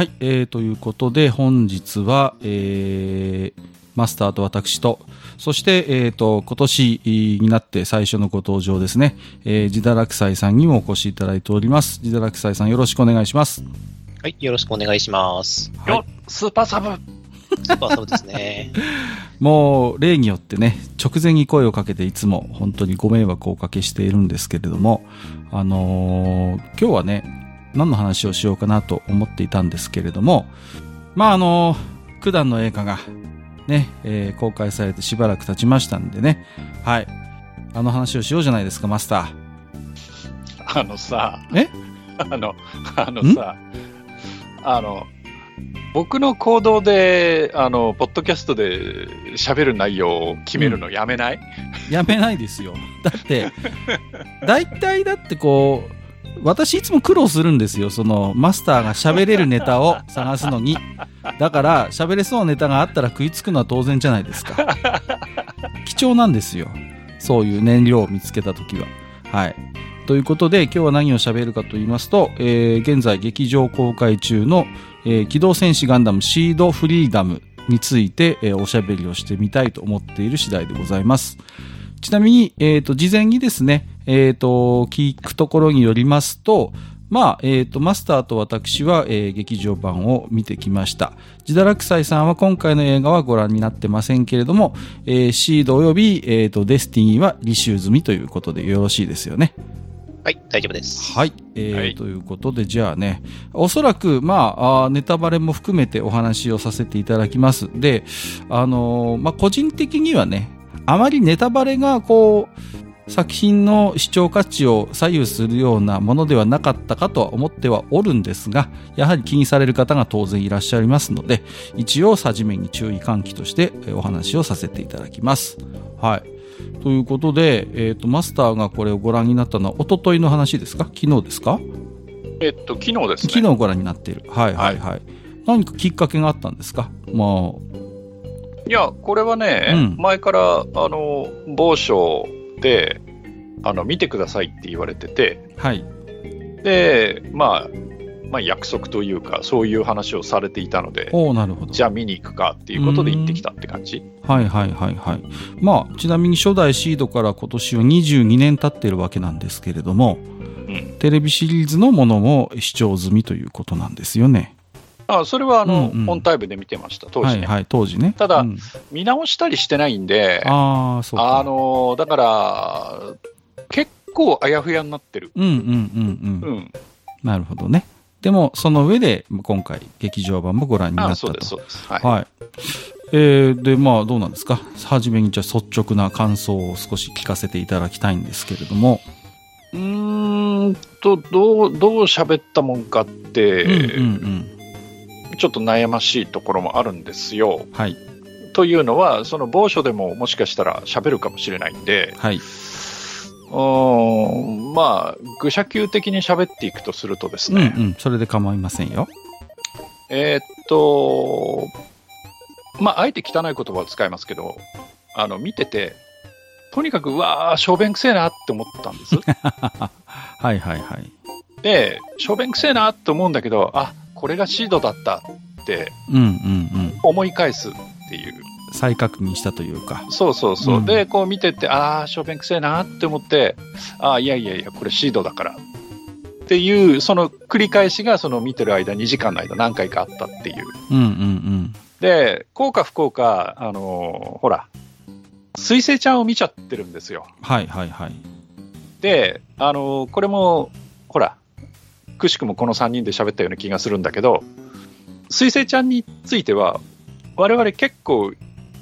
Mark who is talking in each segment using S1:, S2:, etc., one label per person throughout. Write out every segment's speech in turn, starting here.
S1: はい、えー、ということで本日は、えー、マスターと私と、そして、えー、と今年になって最初のご登場ですね、えー、自堕落斎さんにもお越しいただいております。自堕落斎さんよろしくお願いします。
S2: はい、よろしくお願いします。
S1: はい
S3: よスーパーサブ
S2: スーパーサブですね。
S1: もう例によってね、直前に声をかけていつも本当にご迷惑をおかけしているんですけれども、あのー今日はね、何の話をしようかなと思っていたんですけれども、まああのー九段の映画がね、えー公開されてしばらく経ちましたんでね、はい。あの話をしようじゃないですか、マスター。
S3: あのさ、
S1: え？
S3: あの、あのさ、あの、僕の行動で、あの、ポッドキャストで喋る内容を決めるのやめない、
S1: やめないですよ。だって、大体だってこう、私いつも苦労するんですよ。その、マスターが喋れるネタを探すのに。だから、喋れそうなネタがあったら食いつくのは当然じゃないですか。貴重なんですよ。そういう燃料を見つけたときは。はい。ということで、今日は何を喋るかと言いますと、えー現在劇場公開中の、えー機動戦士ガンダムシードフリーダムについて、えーおしゃべりをしてみたいと思っている次第でございます。ちなみに、えっ、と、事前にですね、えっ、と、聞くところによりますと、まあ、えっ、と、マスターと私は、えー劇場版を見てきました。ジダラクサイさんは今回の映画はご覧になってませんけれども、えーシード及び、えっ、と、デスティニーは履修済みということでよろしいですよね。
S2: はい、大丈夫です。
S1: はい。えー
S3: はい
S1: ということで、じゃあね、おそらく、まあ、あーネタバレも含めてお話をさせていただきます。で、あのーまあ、個人的にはね、あまりネタバレが、こう、作品の視聴価値を左右するようなものではなかったかとは思ってはおるんですが、やはり気にされる方が当然いらっしゃいますので、一応、初めに注意喚起としてえーお話をさせていただきます。はい。ということで、えっ、と、マスターがこれをご覧になったのは、一昨日の話ですか？昨日ですか？
S3: えっと、昨日ですね。
S1: 昨日ご覧になっている。はいはいはい。何かきっかけがあったんですか？ま
S3: いや、これはね、
S1: うん
S3: 前から、あの、某所で、あの、見てくださいって言われてて、
S1: あ、はい。
S3: で、まあ、まあ、約束というか、そういう話をされていたので、
S1: おおなるほど。
S3: じゃあ見に行くかっていうことで行ってきたって感じ？
S1: はいはいはいはい。まあ、ちなみに初代シードから今年は22年経ってるわけなんですけれども、
S3: うん。
S1: テレビシリーズのものも視聴済みということなんですよね。
S3: あそれはあの、
S1: うんうん
S3: オンタイムで見てました、当時ね。
S1: はいはい、当時ね。
S3: ただ
S1: うん
S3: 見直したりしてないんで、
S1: ああ、そうか。
S3: あのだから、結構あやふやになってる。
S1: うんうんうんう。
S3: うんん。
S1: なるほどね。でも、その上で、今回、劇場版もご覧になったと。
S3: あそうです、そうです。はい。
S1: はい。えー、で、まあ、どうなんですか？はじめに、じゃあ、率直な感想を少し聞かせていただきたいんですけれども。
S3: うーんと、どう、どう喋ったもんかって、
S1: うんうんうん。
S3: ちょっと悩ましいところもあるんですよ。
S1: はい。
S3: というのは、その某所でももしかしたら喋るかもしれないんで、
S1: はい。
S3: うーん、まあ、愚者級的に喋っていくとするとですね、
S1: うんうん。それで構いませんよ。
S3: えーっと、まあ、あえて汚い言葉を使いますけど、あの、見てて、とにかく、うわー、小便くせえなって思ったんです。
S1: はいはいはい。
S3: で、小便くせえなって思うんだけど、あ、これがシードだったって
S1: うんうんうん。
S3: 思い返すっていう。
S1: 再確認したというか。
S3: そうそうそう。
S1: うん
S3: で、こう見てて、あー、小便くせえなって思って、あー、いやいやいや、これシードだから。っていう、その繰り返しが、その見てる間、2時間の間何回かあったっていう。
S1: うんうんうん。
S3: で、効か不幸か、あのーほら、水星ちゃんを見ちゃってるんですよ。
S1: はいはいはい。
S3: で、あのーこれも、ほら、くしくもこの3人で喋ったような気がするんだけど、水星ちゃんについては、我々結構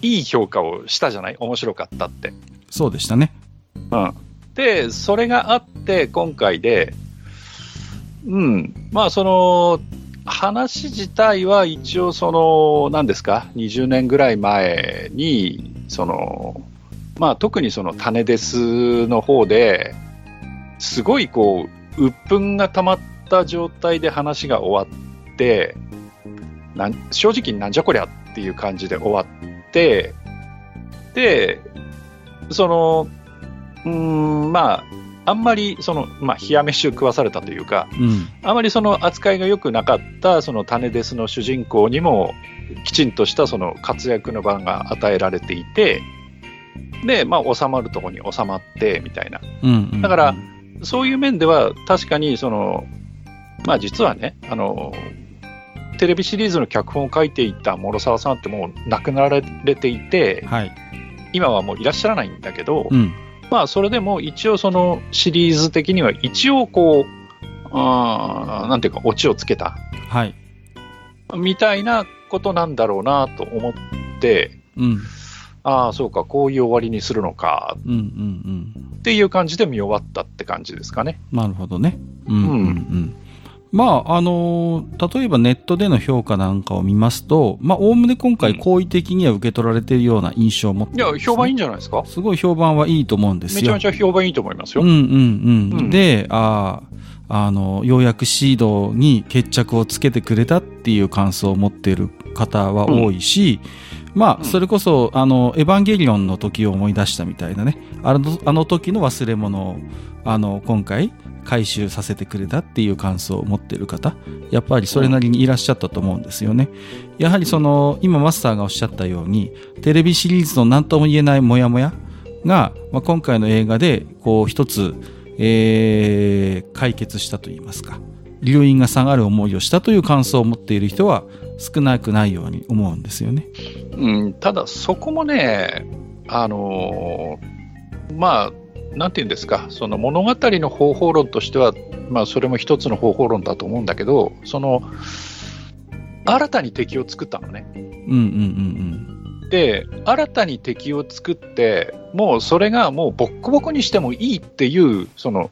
S3: いい評価をしたじゃない？面白かったって。
S1: そうでしたね。
S3: うん。で、それがあって、今回で、うん、まあ、その、話自体は一応、その、何ですか、20年ぐらい前に、その、まあ、特にその種ですの方で、すごいこう、鬱憤が溜まった状態で話が終わって、なん正直なんじゃこりゃっていう感じで終わって、で、その、うーん、まあ、あんまりその、まあ、冷や飯を食わされたというか、
S1: うん。
S3: あまりその扱いが良くなかったその種デスの主人公にもきちんとしたその活躍の場が与えられていて、で、まあ、収まるところに収まってみたいな、
S1: うんうん。
S3: だから、そういう面では確かにその、まあ、実はねあの、テレビシリーズの脚本を書いていた諸沢さんってもう亡くなられていて、
S1: はい。
S3: 今はもういらっしゃらないんだけど、
S1: うん。
S3: まあ、それでも一応そのシリーズ的には一応こう、あーなんていうか、オチをつけた
S1: はい。
S3: みたいなことなんだろうなと思って、
S1: うん。
S3: ああ、そうか、こういう終わりにするのか
S1: うんうんうん。
S3: っていう感じで見終わったって感じですかね。
S1: なるほどね。うんうんうん。まあ、あのー例えばネットでの評価なんかを見ますと、まあ、おおむね今回好意的には受け取られているような印象を持って
S3: いや、評判いい
S1: い
S3: んじゃないですか？
S1: すごい評判はいいと思うんですよ。
S3: めちゃめちゃ評判いいと思いますよ。
S1: うんうんうん。
S3: うん。
S1: で、ああ、あの、ようやくシードに決着をつけてくれたっていう感想を持っている方は多いし、まあ、
S3: うん。
S1: それこそ、あの、エヴァンゲリオンの時を思い出したみたいなね、あの、あの時の忘れ物を、あの、今回、回収させてくれたっていう感想を持っている方、やっぱりそれなりにいらっしゃったと思うんですよね。やはりその、今マスターがおっしゃったように、テレビシリーズの何とも言えないモヤモヤが、まあ、今回の映画で、こう、一つ、えー解決したといいますか、留飲が下がる思いをしたという感想を持っている人は少なくないように思うんですよね。
S3: うん、ただ、そこもね、あのーまあ、なんていうんですか、その物語の方法論としては、まあ、それも一つの方法論だと思うんだけど、その、新たに敵を作ったのね。
S1: うんうんうん
S3: で、新たに敵を作って、もうそれがもうボッコボコにしてもいいっていう、その、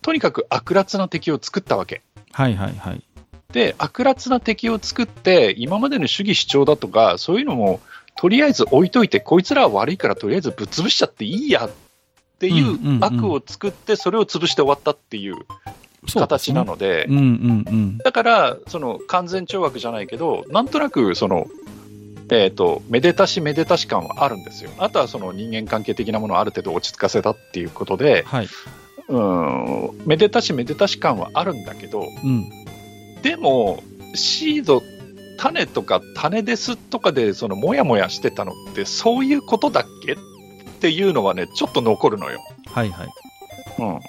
S3: とにかく悪辣な敵を作ったわけ。
S1: うん。はいはいはい。
S3: で、悪辣な敵を作って、今までの主義主張だとか、そういうのも、とりあえず置いといて、こいつらは悪いからとりあえずぶっ潰しちゃっていいやってい
S1: う
S3: 悪を作って、それを潰して終わったっていう形なので、
S1: うんうんうん。
S3: だから、その完全懲悪じゃないけど、なんとなく、その、えっ、と、めでたしめでたし感はあるんですよ。あとはその人間関係的なものをある程度落ち着かせたっていうことで、
S1: はい。
S3: うん、めでたしめでたし感はあるんだけど、
S1: うん。
S3: でも、シード、種とか種ですとかで、その、もやもやしてたのって、そういうことだっけっていうのはね、ちょっと残るのよ。
S1: はいはい。
S3: うん。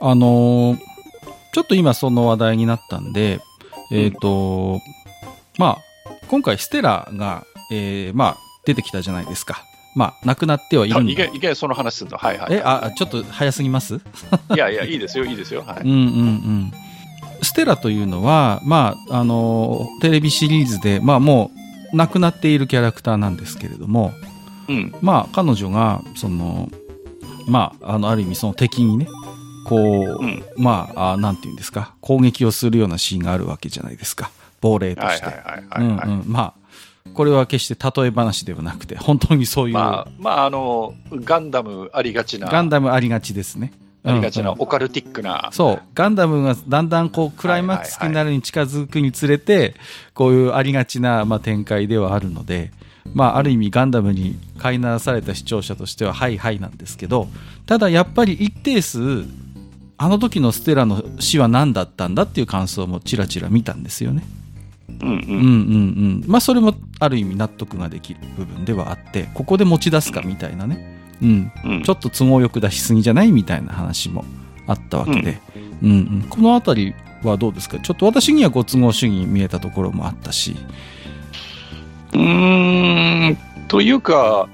S1: あのーちょっと今その話題になったんで、えっ、と、まあ、今回ステラが、えーまあ、出てきたじゃないですか。まあ、亡くなってはいるんで。
S3: いけ、いけ、その話するの。はいはい。
S1: え、あ、ちょっと早すぎます？
S3: いやいや、いいですよ、いいですよ。はい。
S1: うんうんうん。ステラというのは、まあ、あの、テレビシリーズで、まあもう、亡くなっているキャラクターなんですけれども、
S3: うん。
S1: まあ、彼女が、その、まあ、あの、ある意味その敵にね、こう、
S3: うん。
S1: まああ、なんていうんですか、攻撃をするようなシーンがあるわけじゃないですか。亡霊として。まあ、これは決して例え話ではなくて、本当にそういう、
S3: まあ、まあ、あの、ガンダムありがちな、
S1: ガンダムありがちですね。
S3: ありがちなオカルティックな、
S1: そう。ガンダムがだんだんこう、クライマックスになるに近づくにつれて、こういうありがちな、まあ、展開ではあるので、まあ、ある意味ガンダムに飼いならされた視聴者としては、はいはいなんですけど、ただやっぱり一定数、あの時のステラの死は何だったんだっていう感想もちらちら見たんですよね。
S3: うんうん
S1: うんうんうん。まあ、それもある意味納得ができる部分ではあって、ここで持ち出すかみたいなね。うん。
S3: うん
S1: ちょっと都合よく出しすぎじゃないみたいな話もあったわけで、うん。うんこのあたりはどうですか？ちょっと私にはご都合主義に見えたところもあったし、
S3: うーん、というか、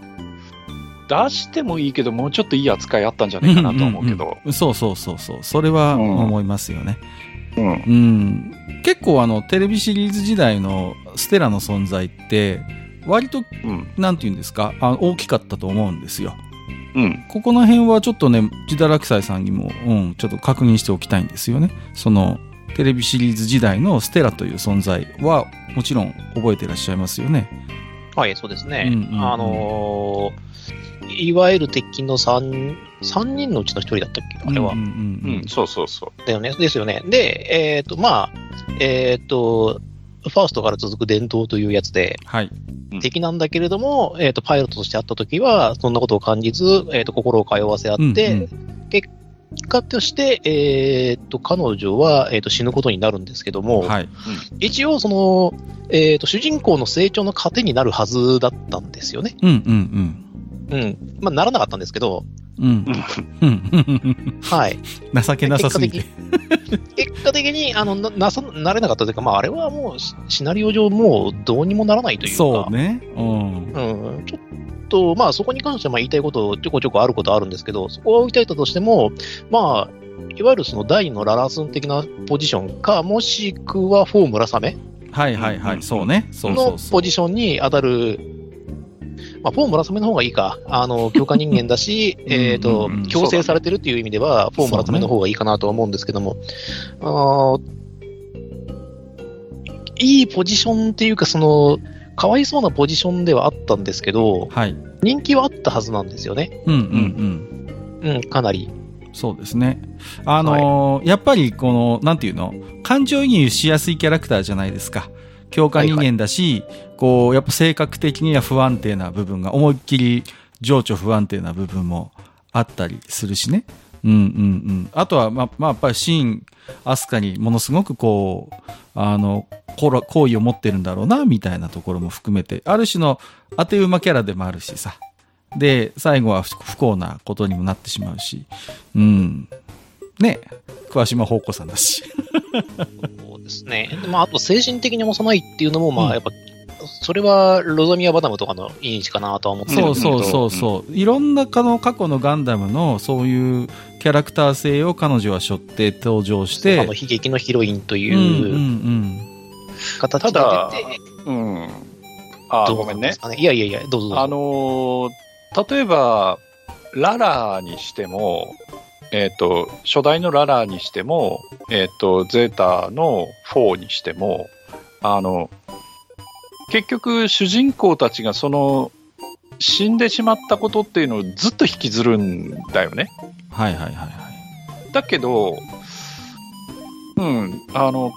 S3: 出してもいいけど、もうちょっといい扱いあったんじゃないかなと思うけど、
S1: んんうん。そうそうそうそう、それは
S3: うん。
S1: 思いますよね。
S3: うん。
S1: うん、結構あの、テレビシリーズ時代のステラの存在って、割と、
S3: うん、
S1: なんて言うんですか、あ大きかったと思うんですよ。
S3: うん、
S1: ここの辺はちょっとね、ジダラクサイさんにも、うん、ちょっと確認しておきたいんですよね。その、テレビシリーズ時代のステラという存在は、もちろん覚えてらっしゃいますよね。
S2: はい、そうですね。
S1: うんうんうん
S2: あのーいわゆる敵の3、三人のうちの1人だったっけ？あれは。
S1: うんうん
S3: う
S1: うん
S3: ん、そうそうそう。
S2: だよね。ですよね。で、えっ、と、まあ、えっ、と、ファーストから続く伝統というやつで、
S1: はい。
S3: うん
S2: 敵なんだけれども、えっ、と、パイロットとして会った時は、そんなことを感じず、えっ、と、心を通わせ合って、
S1: うんうん
S2: 結果として、えっ、と、彼女は、えっ、と、死ぬことになるんですけども、
S1: はい。
S2: 一応、その、えっ、と、主人公の成長の糧になるはずだったんですよね。
S1: うんうん
S2: うん。まあ、ならなかったんですけど、
S1: うん。うん。うん。
S2: はい。
S1: 情けなさすぎて。
S2: 結果的に、あの、な、なさ、なれなかったというか、まあ、あれはもうシ、シナリオ上もうどうにもならないというか。
S1: そうね。うん。
S2: うん。ちょっと、まあ、そこに関してはまあ言いたいこと、ちょこちょこあることはあるんですけど、そこは置いといたとしても、まあ、いわゆるその第二のララスン的なポジションか、もしくはフォームラサメ
S1: はいはいはい。そうね。そうそ
S2: の
S1: うそう。
S2: ポジションに当たる、まあ、フォームラサメの方がいいか。あの、強化人間だし、えっと
S1: うんうんうん、
S2: 強制されてるっていう意味では、フォームラサメの方がいいかなとは思うんですけども、あーいいポジションっていうか、その、かわいそうなポジションではあったんですけど、
S1: はい。
S2: 人気はあったはずなんですよね。
S1: うんうんうん。
S2: うん、かなり。
S1: そうですね。あのーやっぱりこの、なんていうの？感情移入しやすいキャラクターじゃないですか。強化人間だし、こう、やっぱ性格的には不安定な部分が、思いっきり情緒不安定な部分もあったりするしね。うんうんうん。あとは、ま、まあ、やっぱりシーン、アスカにものすごくこう、あの、好意を持ってるんだろうな、みたいなところも含めて、ある種の当て馬キャラでもあるしさ。で、最後は不幸なことにもなってしまうし。うん。ね、桑島宝子さんだし。
S2: そうですね。でまあ、あと精神的に幼いっていうのも、ま
S1: うん
S2: あ、やっぱ、それはロザミア・バダムとかのイメージかなとは思ってるんですけど
S1: そうそうそうそう。いろんなかの過去のガンダムのそういうキャラクター性を彼女は背負って登場して。
S2: あの悲劇のヒロインとい
S1: うんうんう。
S2: うん形で出て、
S3: ただうん。あ、ごめんね。
S2: いやいやいや、どうぞどうぞ。
S3: あのー例えば、ララにしても、えっ、と、初代のララにしても、えっ、と、ゼータの4にしても、あの、結局、主人公たちがその、死んでしまったことっていうのをずっと引きずるんだよね。
S1: はいはいはいはい。
S3: だけど、うん、あの、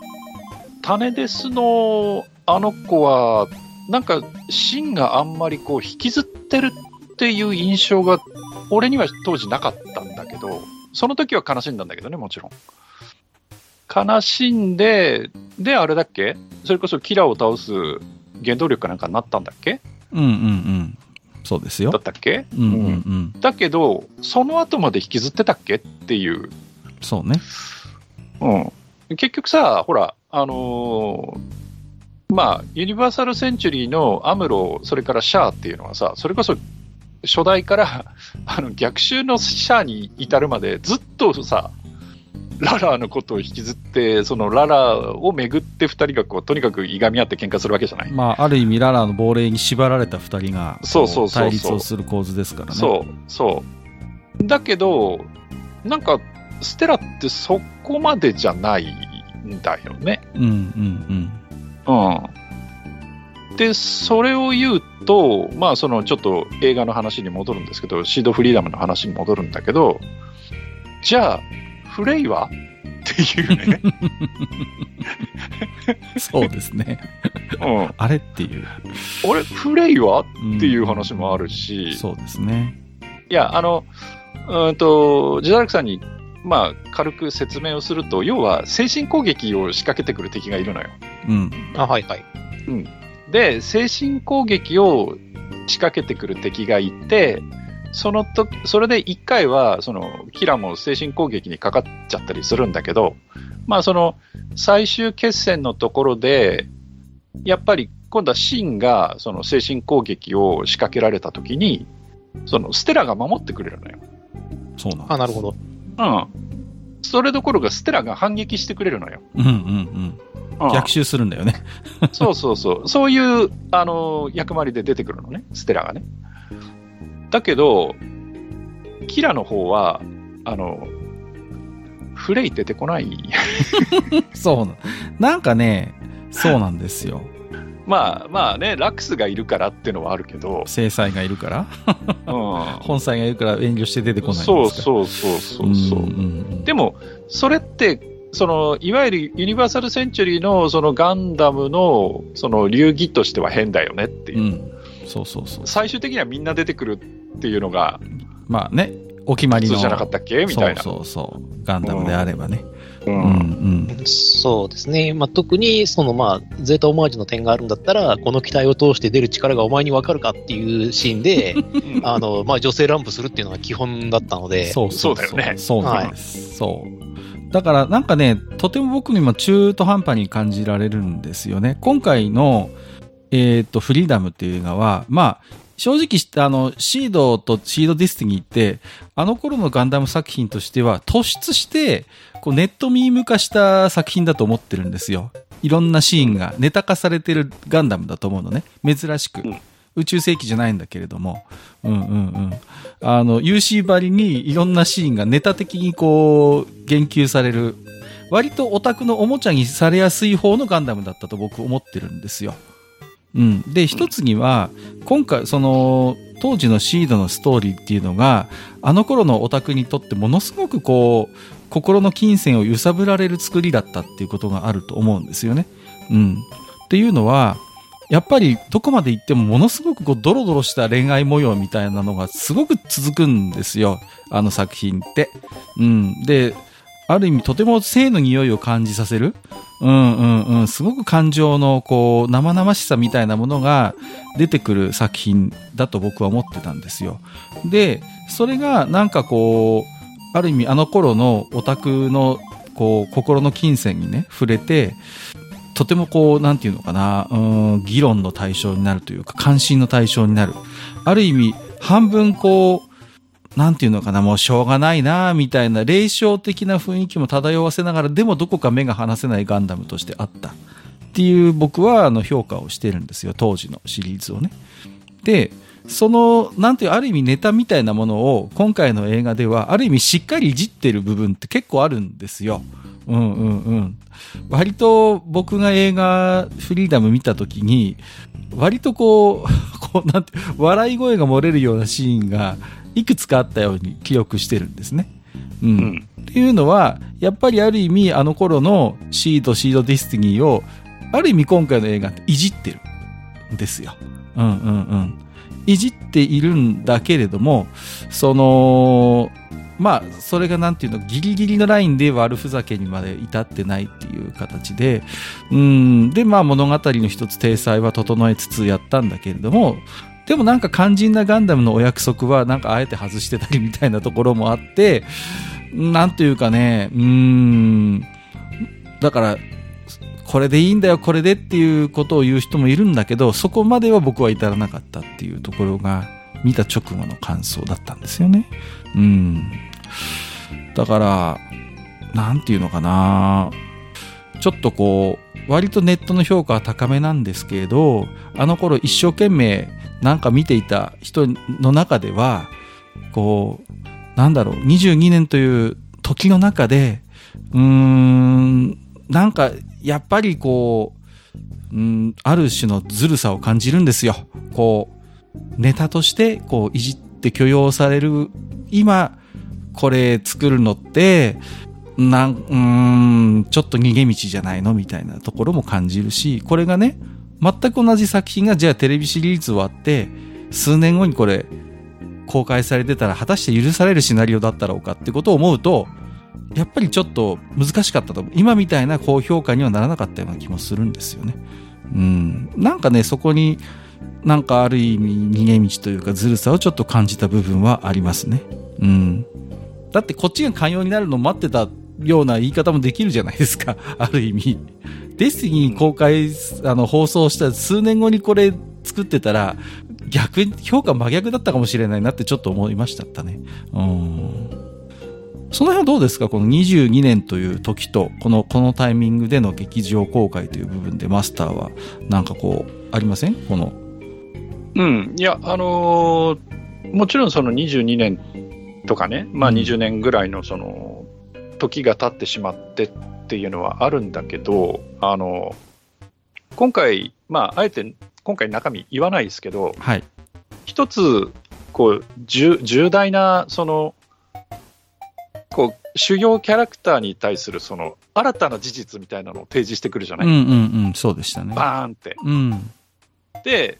S3: 種デスのあの子は、なんか、芯があんまりこう、引きずってるっていう印象が、俺には当時なかったんだけど、その時は悲しんだんだけどね、もちろん。悲しんで、で、あれだっけ？それこそキラーを倒す原動力かなんかになったんだっけ？
S1: うんうんうん。そうですよ
S3: だ。ったっけ？
S1: うんうんうん。
S3: だけど、その後まで引きずってたっけ？っていう
S1: そうね。
S3: うん。結局さ、ほら、あのーまあ、ユニバーサル・センチュリーのアムロ、それからシャアっていうのはさ、それこそ初代から あの逆襲のシャアに至るまでずっとさ、ララのことを引きずって、そのララをめぐって二人がこう、とにかくいがみ合って喧嘩するわけじゃない。
S1: まあ、ある意味ララーの亡霊に縛られた二人が、
S3: そうそうそうそう
S1: 対立をする構図ですからね。
S3: そう、そう。だけど、なんか、ステラってそこまでじゃないんだよね。
S1: う。うんうん
S3: うん。で、それを言うと、まあ、そのちょっと映画の話に戻るんですけど、シードフリーダムの話に戻るんだけど、じゃあ、フレイは？っていうね。
S1: うん。そうですね。
S3: うん。
S1: あれっていう。
S3: 俺、フレイは？
S1: うん
S3: っていう話もあるし、
S1: そうですね。
S3: いや、あの、うーんと、ジダルクさんに、まあ、軽く説明をすると、要は、精神攻撃を仕掛けてくる敵がいるのよ。
S1: うん。
S2: あ、はいはい。
S3: で、精神攻撃を仕掛けてくる敵がいて、そのと、それで一回は、その、キラも精神攻撃にかかっちゃったりするんだけど、まあその、最終決戦のところで、やっぱり今度はシンが、その精神攻撃を仕掛けられた時に、その、ステラが守ってくれるのよ。
S1: そうなん
S2: あ、なるほど。
S3: うん。それどころかステラが反撃してくれるのよ。
S1: うんうん
S3: う
S1: うんん。逆襲するんだよね。
S3: そうそうそう。そういう、あの、役割で出てくるのね、ステラがね。だけど、キラの方は、あの、フレイ出てこない。
S1: そうな。なんかね、そうなんですよ。
S3: まあまあね、ラックスがいるからっていうのはあるけど、
S1: 制裁がいるから。
S3: う
S1: 本妻がいるから遠慮して出てこ
S3: ん。
S1: ないん
S3: そう
S1: ですか
S3: そうそうそうそう。
S1: んんん
S3: でも、それってその、いわゆるユニバーサルセンチュリーのそのガンダムのその流儀としては変だよねっていうう。
S1: ん。そうそうそう。
S3: 最終的にはみんな出てくるっていうのが
S1: まあね、お決まりの。
S3: じゃなかったっけみたいな。
S1: そうそうそう。ガンダムであればね。
S3: う
S1: うんんうん。
S2: そうですね。まあ、特に、そのまあ、ゼータオマージュの点があるんだったら、この機体を通して出る力がお前にわかるかっていうシーンで、
S3: うん
S2: あの、まあ、女性乱舞するっていうのが基本だったので、
S1: そうそう
S3: そうだよね
S1: そうなんです。そう。だからなんかね、とても僕にも中途半端に感じられるんですよね。今回の、えっ、と、フリーダムっていう映画は、まあ、正直し、あの、シードとシードディスティニーって、あの頃のガンダム作品としては突出して、こうネットミーム化した作品だと思ってるんですよ。いろんなシーンがネタ化されてるガンダムだと思うのね。珍しく。
S3: うん
S1: 宇宙世紀じゃないんだけれども。うんうんうん。あの、UC ばりにいろんなシーンがネタ的にこう、言及される。割とオタクのおもちゃにされやすい方のガンダムだったと僕思ってるんですよ。うん。で、一つには、今回、その、当時のシードのストーリーっていうのが、あの頃のオタクにとってものすごくこう、心の金銭を揺さぶられる作りだったっていうことがあると思うんですよね。うん。っていうのは、やっぱりどこまで行ってもものすごくこうドロドロした恋愛模様みたいなのがすごく続くんですよ。あの作品って。うん。で、ある意味とても性の匂いを感じさせる。うんうんうん。すごく感情のこう生々しさみたいなものが出てくる作品だと僕は思ってたんですよ。で、それがなんかこう、ある意味あの頃のオタクのこう心の金銭にね、触れて、とてもこう、なんていうのかな、うん、議論の対象になるというか、関心の対象になる。ある意味、半分こう、なんていうのかな、もうしょうがないな、みたいな、霊障的な雰囲気も漂わせながら、でもどこか目が離せないガンダムとしてあった。っていう僕はあの評価をしてるんですよ、当時のシリーズをね。で、その、なんていう、ある意味ネタみたいなものを、今回の映画では、ある意味しっかりいじってる部分って結構あるんですよ。うんうんうん。割と僕が映画フリーダム見た時に、割とこう、こうなんて、笑い声が漏れるようなシーンがいくつかあったように記憶してるんですね。うん。
S3: うん
S1: っていうのは、やっぱりある意味あの頃のシード、シードディスティニーを、ある意味今回の映画っていじってるんですよ。うんうんうん。いじっているんだけれども、その、まあ、それがなんていうの、ギリギリのラインで悪ふざけにまで至ってないっていう形で、うん、で、まあ物語の一つ、体裁は整えつつやったんだけれども、でもなんか肝心なガンダムのお約束はなんかあえて外してたりみたいなところもあって、なんというかね、うん、だから、これでいいんだよ、これでっていうことを言う人もいるんだけど、そこまでは僕は至らなかったっていうところが、見た直後の感想だったんですよね。うん。だから、なんていうのかな。ちょっとこう、割とネットの評価は高めなんですけれど、あの頃一生懸命なんか見ていた人の中では、こう、なんだろう、22年という時の中で、うーん、なんか、やっぱりこう、うん、ある種のずるさを感じるんですよ。こう、ネタとして、こう、いじって許容される、今、これ作るのって、なん、うん、ちょっと逃げ道じゃないのみたいなところも感じるし、これがね、全く同じ作品が、じゃあテレビシリーズ終わって、数年後にこれ、公開されてたら、果たして許されるシナリオだったろうかってことを思うと、やっぱりちょっと難しかったと思う。今みたいな高評価にはならなかったような気もするんですよね。うん。なんかね、そこに、なんかある意味逃げ道というかずるさをちょっと感じた部分はありますね。うん。だってこっちが寛容になるのを待ってたような言い方もできるじゃないですか。ある意味。デスティニー公開、あの、放送した数年後にこれ作ってたら、逆に評価真逆だったかもしれないなってちょっと思いましたったね。うん。その辺はどうですか？この22年という時と、この、このタイミングでの劇場公開という部分でマスターは、なんかこう、ありません？この。
S3: うん、いや、あのーもちろんその22年とかね、まあ、
S1: うん
S3: 20年ぐらいのその時が経ってしまってっていうのはあるんだけど、あの今回、まあ、あえて今回中身言わないですけど、
S1: はい。
S3: 一つこう重重大なそのこう主要キャラクターに対するその新たな事実みたいなのを提示してくるじゃない、
S1: うんうんうん、そうでしたね。
S3: バーンって。
S1: うん。
S3: で、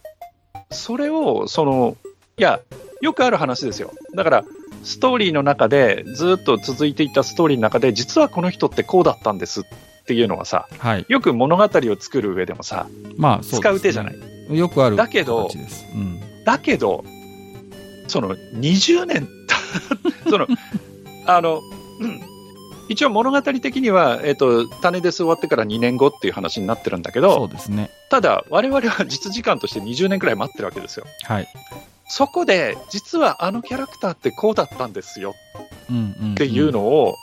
S3: それを、その、いや、よくある話ですよ。だから、ストーリーの中で、ずっと続いていたストーリーの中で、実はこの人ってこうだったんですっていうのはさ、
S1: はい。
S3: よく物語を作る上でもさ、
S1: まあ、ね
S3: 使う手じゃない。
S1: よくある
S3: だけど。
S1: うん。
S3: だけど、その20年た、その、あの、うん一応物語的には、えっ、と、種です終わってから2年後っていう話になってるんだけ
S1: そ
S3: ど、
S1: うですね。
S3: ただ、我々は実時間として20年くらい待ってるわけですよ。
S1: はい。
S3: そこで、実はあのキャラクターってこうだったんですよっていうのを、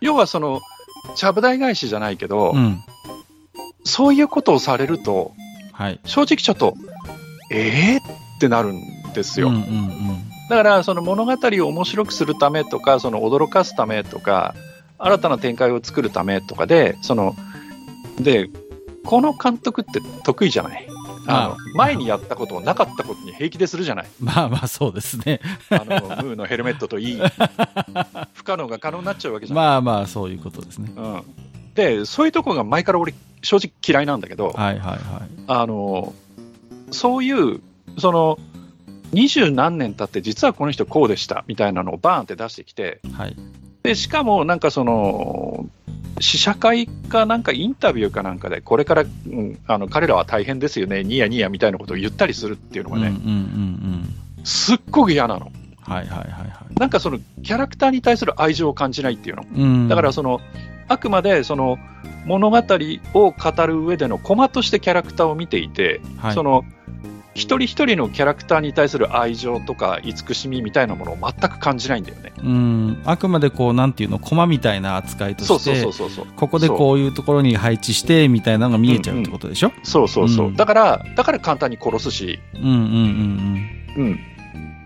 S3: 要はその、ちゃぶ台返しじゃないけど、
S1: うん。
S3: そういうことをされると、
S1: はい。
S3: 正直ちょっと、えーってなるんですよ。だから、その物語を面白くするためとか、その驚かすためとか、新たな展開を作るためとかで、その、で、この監督って得意じゃないあの
S1: あ
S3: 前にやったことをなかったことに平気でするじゃない
S1: まあまあ、そうですね。
S3: あの、ムーのヘルメットといい、不可能が可能になっちゃうわけじゃない、
S1: まあまあ、そういうことですね。
S3: うん。で、そういうとこが前から俺、正直嫌いなんだけど、
S1: はいはいはい。
S3: あの、そういう、その、二十何年経って実はこの人こうでしたみたいなのをバーンって出してきて、
S1: はい。
S3: で、しかもなんかその、試写会かなんかインタビューかなんかで、これから、うん、あの彼らは大変ですよね、ニヤニヤみたいなことを言ったりするっていうのがね、
S1: うんうんうんうん。
S3: すっごく嫌なの。
S1: はいはいはいは
S3: なんかそのキャラクターに対する愛情を感じないっていうの。
S1: い。うん。
S3: だからその、あくまでその物語を語る上でのコマとしてキャラクターを見ていて、
S1: はい、
S3: その一人一人のキャラクターに対する愛情とか慈しみみたいなものを全く感じないんだよね。
S1: うん。あくまでこう、なんていうの、コマみたいな扱いとして、
S3: そうそうそう。
S1: ここでこういうところに配置して、みたいなのが見えちゃうってことでしょ？
S3: そうそうそう。
S1: うん
S3: だから、だから簡単に殺すし、
S1: うんうんうんうん。
S3: うん。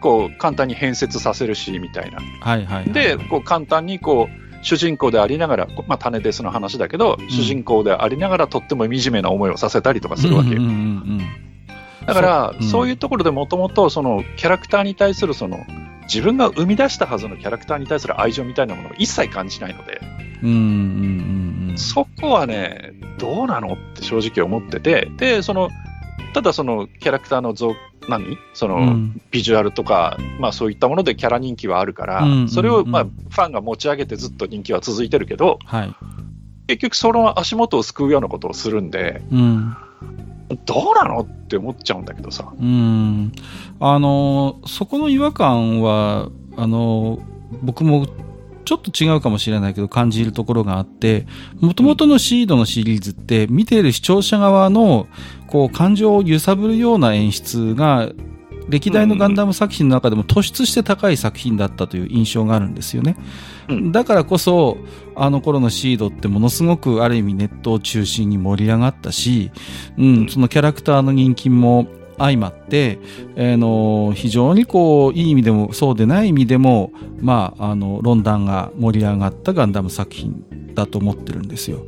S3: こう、簡単に変節させるし、みたいな。
S1: はいはいはい。
S3: で、こう、簡単にこう、主人公でありながら、こまあ、種ですの話だけど、主人公でありながらとっても惨めな思いをさせたりとかするわけよ
S1: うんうんうんうん
S3: だから
S1: そう
S3: そう,、
S1: うん
S3: いうところでもともと、その、キャラクターに対する、その、自分が生み出したはずのキャラクターに対する愛情みたいなものを一切感じないので、
S1: うんうんうんうん。
S3: そこはね、どうなのって正直思ってて、で、その、ただそのキャラクターの像、何？その、
S1: うん
S3: ビジュアルとか、まあそういったものでキャラ人気はあるから、それをまあファンが持ち上げてずっと人気は続いてるけど、
S1: はい。
S3: 結局その足元を救うようなことをするんで、
S1: うん。
S3: どうなのって思っちゃうんだけどさ。
S1: うん。あの、そこの違和感は、あの、僕もちょっと違うかもしれないけど感じるところがあって、もともとのシードのシリーズって見ている視聴者側のこう感情を揺さぶるような演出が歴代のガンダム作品の中でも突出して高い作品だったという印象があるんですよね。
S3: うん
S1: だからこそ、あの頃のシードってものすごくある意味ネットを中心に盛り上がったし、うん、そのキャラクターの人気も相まって、あの、非常にこう、いい意味でも、そうでない意味でも、まあ、あの、論壇が盛り上がったガンダム作品だと思ってるんですよ。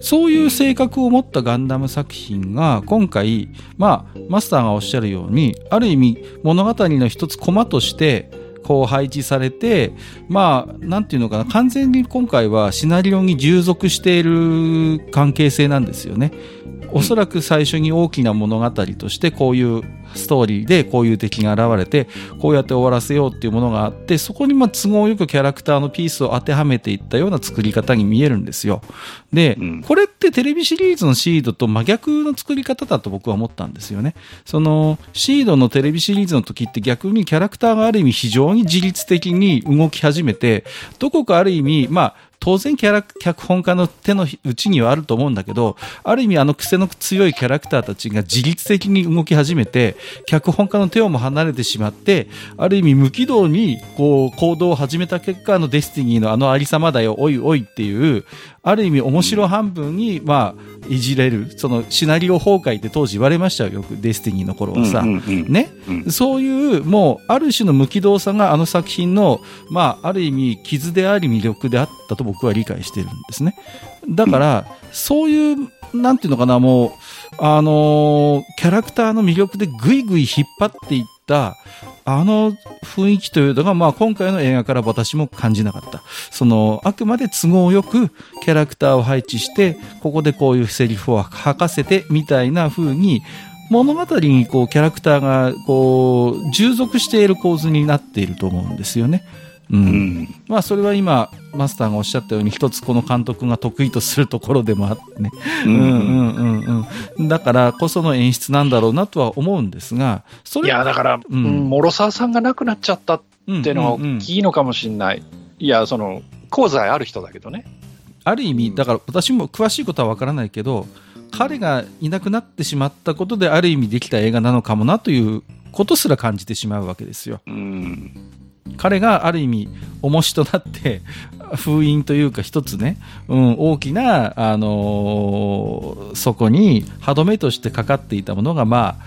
S1: そういう性格を持ったガンダム作品が今回、まあ、マスターがおっしゃるように、ある意味物語の一つコマとして、こう配置されて、まあ、なんていうのかな、完全に今回はシナリオに従属している関係性なんですよね。おそらく最初に大きな物語としてこういうストーリーでこういう敵が現れてこうやって終わらせようっていうものがあってそこにまあ都合よくキャラクターのピースを当てはめていったような作り方に見えるんですよ。で、
S3: うん
S1: これってテレビシリーズのシードと真逆の作り方だと僕は思ったんですよね。そのシードのテレビシリーズの時って逆にキャラクターがある意味非常に自律的に動き始めてどこかある意味まあ当然キャラ、脚本家の手の内にはあると思うんだけど、ある意味あの癖の強いキャラクターたちが自律的に動き始めて、脚本家の手をも離れてしまって、ある意味無軌道にこう行動を始めた結果、あのデスティニーのあのありさまだよ、おいおいっていう、ある意味面白半分に、まあ、いじれる、そのシナリオ崩壊って当時言われましたよ、よくデスティニーの頃はさ。ね、
S3: うん
S1: そういう、もう、ある種の無軌道さがあの作品の、まあ、ある意味、傷であり魅力であったと僕は理解してるんですね。だから、そういう、なんていうのかな、もう、あのーキャラクターの魅力でぐいぐい引っ張っていった、あの雰囲気というのが、まあ今回の映画から私も感じなかった。その、あくまで都合よくキャラクターを配置して、ここでこういうセリフを吐かせて、みたいな風に、物語にこうキャラクターがこう従属している構図になっていると思うんですよね。うん。
S3: うん。
S1: まあそれは今、マスターがおっしゃったように一つこの監督が得意とするところでもあってね。
S3: う。
S1: うんんうんうんうん。だからこその演出なんだろうなとは思うんですが、それ
S3: いや、だから、
S1: うん
S3: うん諸沢さんが亡くなっちゃったっ
S1: って
S3: いうのが大きいのかもしれない。いや、その、功罪ある人だけどね。
S1: ある意味、だから私も詳しいことはわからないけど、彼がいなくなってしまったことである意味できた映画なのかもなということすら感じてしまうわけですよ。
S3: うん。
S1: 彼がある意味、重しとなって、封印というか一つね、うん、大きな、あのーそこに歯止めとしてかかっていたものが、ま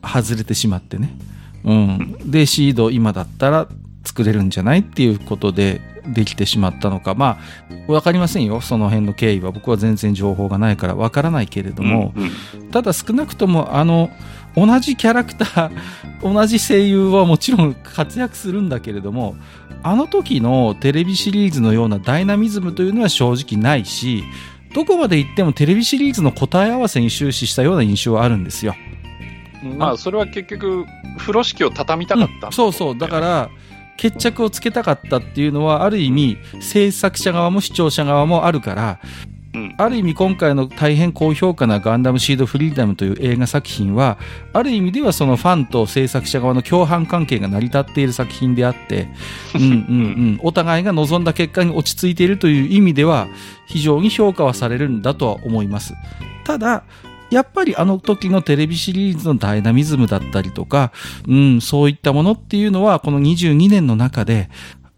S1: あ、外れてしまってね。うん。で、シード今だったら作れるんじゃないっていうことでできてしまったのか。まあ、わかりませんよ。その辺の経緯は。僕は全然情報がないからわからないけれども、
S3: うん、
S1: ただ少なくともあの同じキャラクター同じ声優はもちろん活躍するんだけれどもあの時のテレビシリーズのようなダイナミズムというのは正直ないしどこまで行ってもテレビシリーズの答え合わせに終始したような印象はあるんですよ。
S3: まあ、それは結局、風呂敷を畳みたかった
S1: うん。そうそう。だから決着をつけたかったっていうのはある意味制作者側も視聴者側もあるから
S3: うん。
S1: ある意味今回の大変高評価なガンダムシードフリーダムという映画作品は、ある意味ではそのファンと制作者側の共犯関係が成り立っている作品であって、うんうんうん、お互いが望んだ結果に落ち着いているという意味では、非常に評価はされるんだとは思います。ただ、やっぱりあの時のテレビシリーズのダイナミズムだったりとか、うん、そういったものっていうのは、この22年の中で、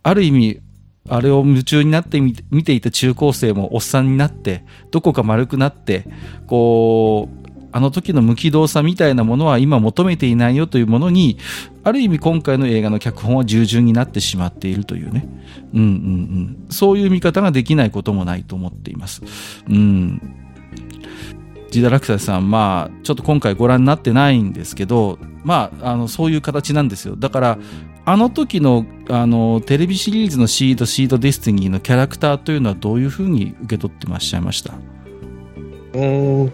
S1: ある意味、あれを夢中になって見ていた中高生もおっさんになって、どこか丸くなって、こう、あの時の無機動さみたいなものは今求めていないよというものに、ある意味今回の映画の脚本は従順になってしまっているというね。うんうんうん。そういう見方ができないこともないと思っています。うん。ジダラクサさん、まあ、ちょっと今回ご覧になってないんですけど、まあ、あの、そういう形なんですよ。だから、あの時の、あの、テレビシリーズのシード、シードデスティニーのキャラクターというのはどういうふうに受け取ってまっしゃいました？
S2: うーん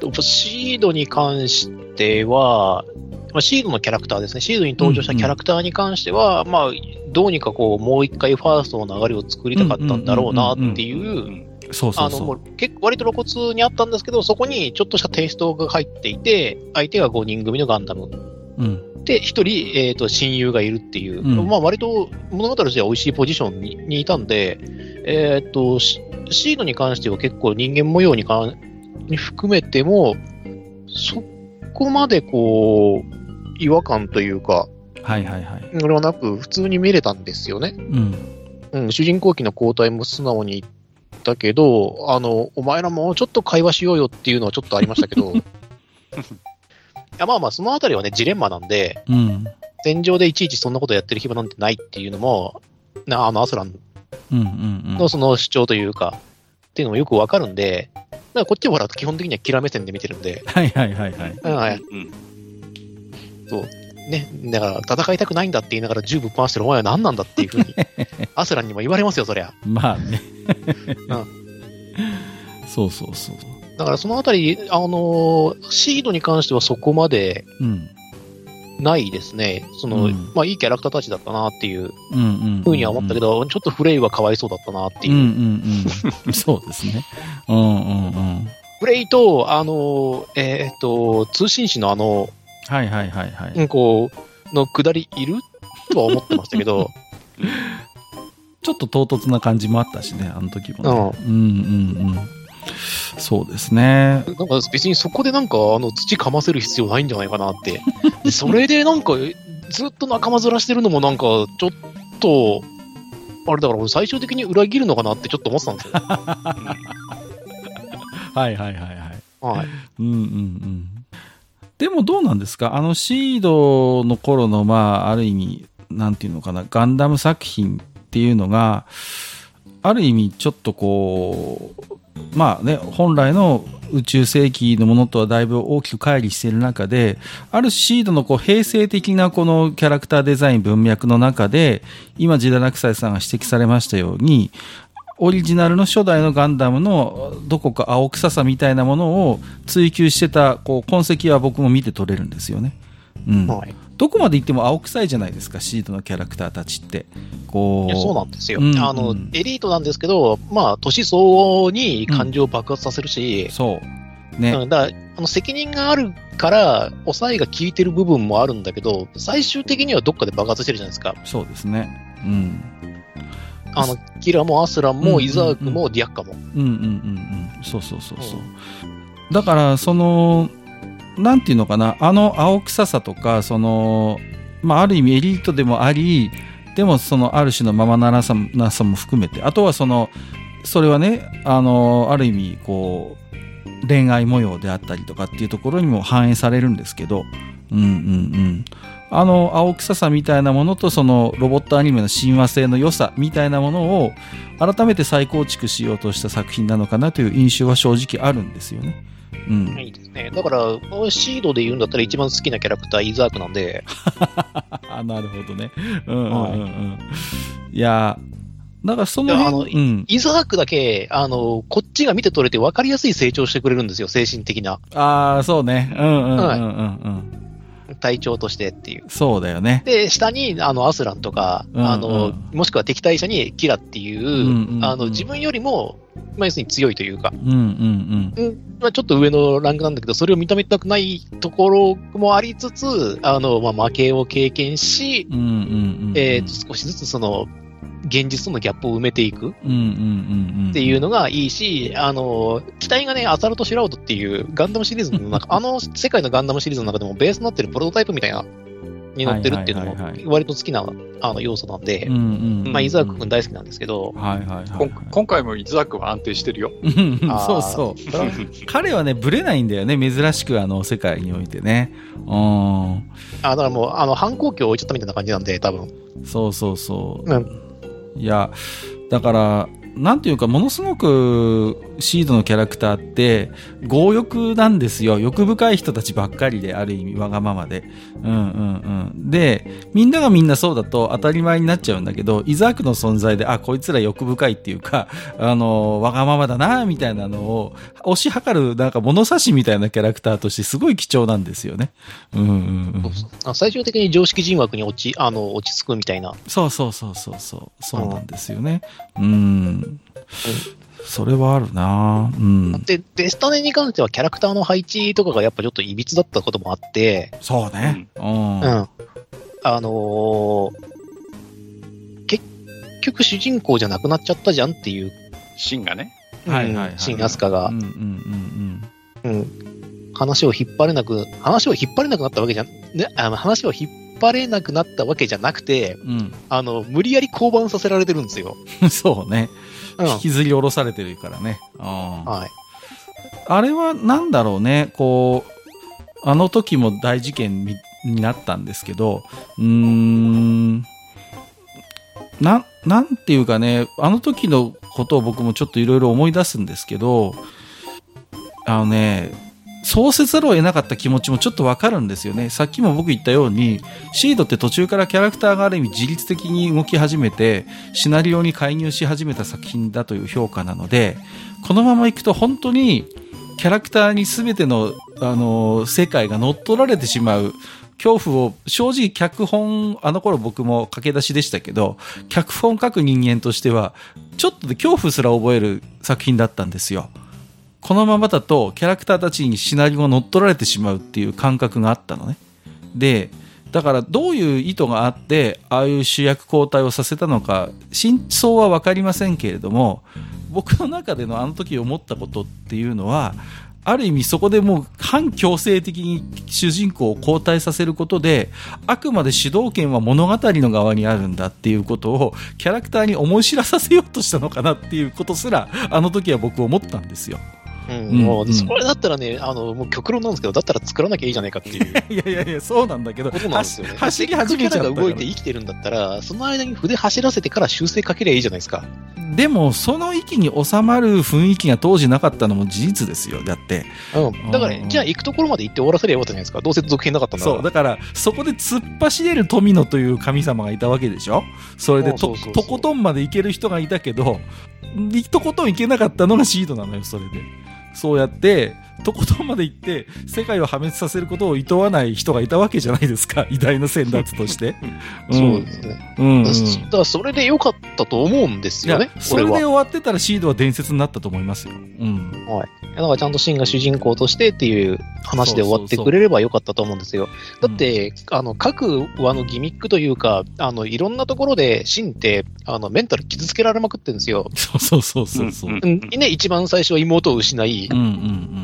S2: と、シードに関しては、まあ、シードのキャラクターですね、シードに登場したキャラクターに関しては、まあ、どうにかこう、もう一回ファーストの流れを作りたかったんだろうなっていう、あの。もう結構割と露骨にあったんですけど、そこにちょっとしたテイストが入っていて、相手が5人組のガンダム。
S1: うん。
S2: で、一人、えっ、と、親友がいるっていう、
S1: うん
S2: まあ割と物語としては美味しいポジションににいたんで、えっ、と、シシードに関しては結構人間模様にかんに含めても、そこまでこう、違和感というか、
S1: はいはいはい。
S2: それはなく、普通に見れたんですよね。
S1: うん。
S2: うん、主人公機の交代も素直に言ったけど、あの、お前らもうちょっと会話しようよっていうのはちょっとありましたけど、い やまあまあ、そのあたりはね、ジレンマなんで、
S1: うん。
S2: 戦場でいちいちそんなことやってる暇なんてないっていうのも、なあのアスラン
S1: うんうんうん。
S2: のその主張というか、っていうのもよくわかるんで、だからこっちはほら、基本的にはキラー目線で見てるんで、
S1: はいはいはいはい。
S2: はい、
S3: うん
S2: そう。ね、だから戦いたくないんだって言いながら銃ぶっ放してるお前は何なんだっていうふうに、アスランにも言われますよ、そりゃ。
S1: まあね。そうそうそう。
S2: だからそのあたり、あのーシードに関してはそこまで
S1: うん。
S2: ないですね。その、
S1: うん
S2: まあいいキャラクターたちだったなっていう
S1: うんうん。
S2: ふうには思ったけど、ちょっとフレイはかわいそうだったなっていう。
S1: うんうんうん。そうですね。うんうんうん。
S2: フレイと、あのーえっ、と、通信士のあの、
S1: はいはいはいはい。
S2: うんこう、の下りいるとは思ってましたけど、
S1: ちょっと唐突な感じもあったしね、あの時も、ね。うんうんうん。そうですね。
S2: なんか別にそこでなんかあの土かませる必要ないんじゃないかなって。で それでなんかずっと仲間面してるのもなんかちょっと、あれだから最終的に裏切るのかなってちょっと思ってたんですよ。
S1: はいはいはいはい。
S2: はい。
S1: うんうんうん。でもどうなんですか？あのシードの頃の、まあ、ある意味、なんていうのかな、ガンダム作品っていうのが、ある意味ちょっとこう、まあね、本来の宇宙世紀のものとはだいぶ大きく乖離している中で、あるシードのこう平成的なこのキャラクターデザイン文脈の中で、今、ジダナクサイさんが指摘されましたように、オリジナルの初代のガンダムのどこか青臭さみたいなものを追求してたこう痕跡は僕も見て取れるんですよね。うん。
S2: はい。
S1: どこまで行っても青臭いじゃないですか、シードのキャラクターたちって。こ
S2: いうやそうなんですよ。
S1: うん
S2: あの
S1: うん、
S2: エリートなんですけど、まあ、年相応に感情を爆発させるし、
S1: そう。ね。
S2: うん、だあの、責任があるから、抑えが効いてる部分もあるんだけど、最終的にはどっかで爆発してるじゃないですか。
S1: そうですね。うん。
S2: あの、キラもアスランも、イザークも、ディアッカも。
S1: うんうんうんうん。そうそうそうそう。だから、その、なんていうのかな、あの青臭さとか、その、まあ、ある意味エリートでもあり、でもそのある種のままならさなさも含めて、あとはその、それはね、あの、ある意味、こう、恋愛模様であったりとかっていうところにも反映されるんですけど、うんうんうん。あの青臭さみたいなものとそのロボットアニメの親和性の良さみたいなものを改めて再構築しようとした作品なのかなという印象は正直あるんですよね。うん。
S2: いいですね。だから、シードで言うんだったら一番好きなキャラクター、イザークなんで、
S1: あ、なるほどね。うんうんうんうん。いや、だからその
S2: いや
S1: 辺、うん。
S2: イザークだけ、あの、こっちが見て取れて分かりやすい成長してくれるんですよ、精神的な
S1: ああ、そうね。うんうんうんうんうん。
S2: 体調としてっていう。
S1: そうだよね。
S2: で、下に、あの、アスランとか、
S1: うんうん
S2: あの、もしくは敵対者にキラっていう、
S1: んうんうん
S2: あの、自分よりも、まあ、要するに強いというか、
S1: うんうん
S2: うん。まあ、ちょっと上のランクなんだけど、それを認めたくないところもありつつ、あの、まあ、負けを経験し、少しずつその、現実とのギャップを埋めていく。っていうのがいいし、あの、機体がね、アサルト・シュラウドっていうガンダムシリーズの中、あの世界のガンダムシリーズの中でもベースになってるプロトタイプみたいな、に乗ってるっていうのも割と好きなあの要素なんで。まあ、伊沢君大好きなんですけど、
S3: 今回もイザークは安定してるよ。
S1: そうそう。彼はね、ブレないんだよね、珍しくあの世界においてね。うん。
S2: あだからもう、あの、反抗期を置いちゃったみたいな感じなんで、多分。
S1: そうそうそう。
S2: うん
S1: いや、だから、なんていうか、ものすごくシードのキャラクターって、強欲なんですよ。欲深い人たちばっかりで、ある意味、わがままで。うんうんうん。で、みんながみんなそうだと当たり前になっちゃうんだけど、イザークの存在で、あ、こいつら欲深いっていうか、あの、わがままだな、みたいなのを、推し量る、なんか物差しみたいなキャラクターとして、すごい貴重なんですよね。うんうんうん。
S2: あ最終的に常識人枠に落ち、あの、落ち着くみたいな。
S1: そうそうそうそうそう。そうなんですよね。うん。それはあるなうん。
S2: で、デスタネに関してはキャラクターの配置とかがやっぱちょっと歪だったこともあって、
S1: そうね。うん。
S2: うん。あのー結局主人公じゃなくなっちゃったじゃんっていう、
S3: シンがね。
S1: はいはいはい
S2: うん新アスカが
S1: うん、うんうん
S2: うん、話を引っ張れなく、話を引っ張れなくなったわけじゃん、ね、あの話を引っ張れなくなったわけじゃなくて、
S1: うん。
S2: あの、無理やり降板させられてるんですよ。
S1: うん。そうね。
S2: うん。
S1: 引きずり下ろされてるからね。うん。
S2: はい。
S1: あれはなんだろうね。こう、あの時も大事件にになったんですけど、うーん。な、なんていうかね、あの時のことを僕もちょっといろいろ思い出すんですけど、あのね、そうせざるを得なかった気持ちもちょっとわかるんですよね。さっきも僕言ったように、シードって途中からキャラクターがある意味自律的に動き始めて、シナリオに介入し始めた作品だという評価なので、このままいくと本当にキャラクターに全ての、あの世界が乗っ取られてしまう恐怖を正直脚本、あの頃僕も駆け出しでしたけど、脚本書く人間としては、ちょっとで恐怖すら覚える作品だったんですよ。このままだとキャラクターたちにシナリオが乗っ取られてしまうっていう感覚があったのね。で、だからどういう意図があって、ああいう主役交代をさせたのか、真相はわかりませんけれども、僕の中でのあの時思ったことっていうのは、ある意味そこでもう反強制的に主人公を交代させることで、あくまで主導権は物語の側にあるんだっていうことをキャラクターに思い知らさせようとしたのかなっていうことすら、あの時は僕思ったんですよ。
S2: もう、
S1: うん
S2: それだったらね、あの、もう極論なんですけど、だったら作らなきゃいいじゃないかっていう
S1: いやいやいや、そうなんだけど、
S2: ことなんですよね。
S1: 走り始めちゃ
S2: が動いて生きてるんだったら、その間に筆走らせてから修正かけりゃいいじゃないですか。
S1: でも、その域に収まる雰囲気が当時なかったのも事実ですよ。だって。
S2: うん。だから、
S1: うん
S2: じゃあ行くところまで行って終わらせりゃよかったじゃないですか。どうせ続編なかったんだから。
S1: そう。だから、そこで突っ走れる富野という神様がいたわけでしょ？それでとことんまで行ける人がいたけど、とことん行けなかったのがシードなのよ、それで。そうやって、とことんまで行って、世界を破滅させることを厭わない人がいたわけじゃないですか。偉大な先達として。
S2: そうですね。
S1: うん。うん、うん。
S2: だからそれで良かったと思うんですよね、
S1: それで。終わってたらシードは伝説になったと思いますよ。うん。
S2: だからちゃんとシンが主人公としてっていう話で終わってくれればよかったと思うんですよ。だって、あの、各話のギミックというか、あの、いろんなところでシンって、あの、メンタル傷つけられまくってるんですよ。
S1: そ うそうそうそうそう。
S3: うん
S2: うん、ね、一番最初は妹を失い、
S1: うんうんう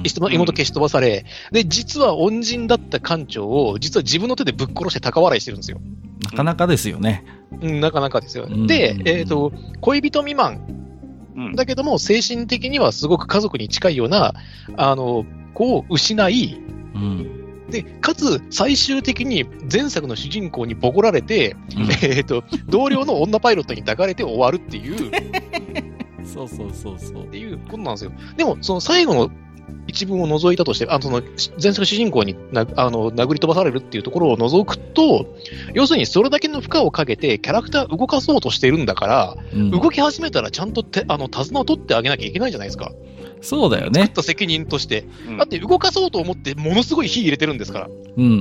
S1: ん。
S2: 妹消し飛ばされ、で、実は恩人だった艦長を、実は自分の手でぶっ殺して高笑いしてるんですよ。
S1: なかなかですよね。
S2: うん、なかなかですよ。
S1: うん
S2: で、えっ、と、恋人未満
S3: うん
S2: だけども、精神的にはすごく家族に近いような、あの、子を失い、
S1: うん。
S2: で、かつ、最終的に前作の主人公にボコられて、
S1: うん
S2: えっ、と、同僚の女パイロットに抱かれて終わるっていう、っ
S1: そうそうそうそう。
S2: ていうことなんですよ。でも、その最後の一文を除いたとして、あの、その、前作主人公にな、あの、殴り飛ばされるっていうところを除くと、要するにそれだけの負荷をかけて、キャラクター動かそうとしてるんだから、
S1: うん
S2: 動き始めたらちゃんとて、あの、手綱を取ってあげなきゃいけないじゃないですか。
S1: そうだよね。
S2: 作った責任として。
S3: うん
S2: だって動かそうと思って、ものすごい火入れてるんですから。
S1: うんうんう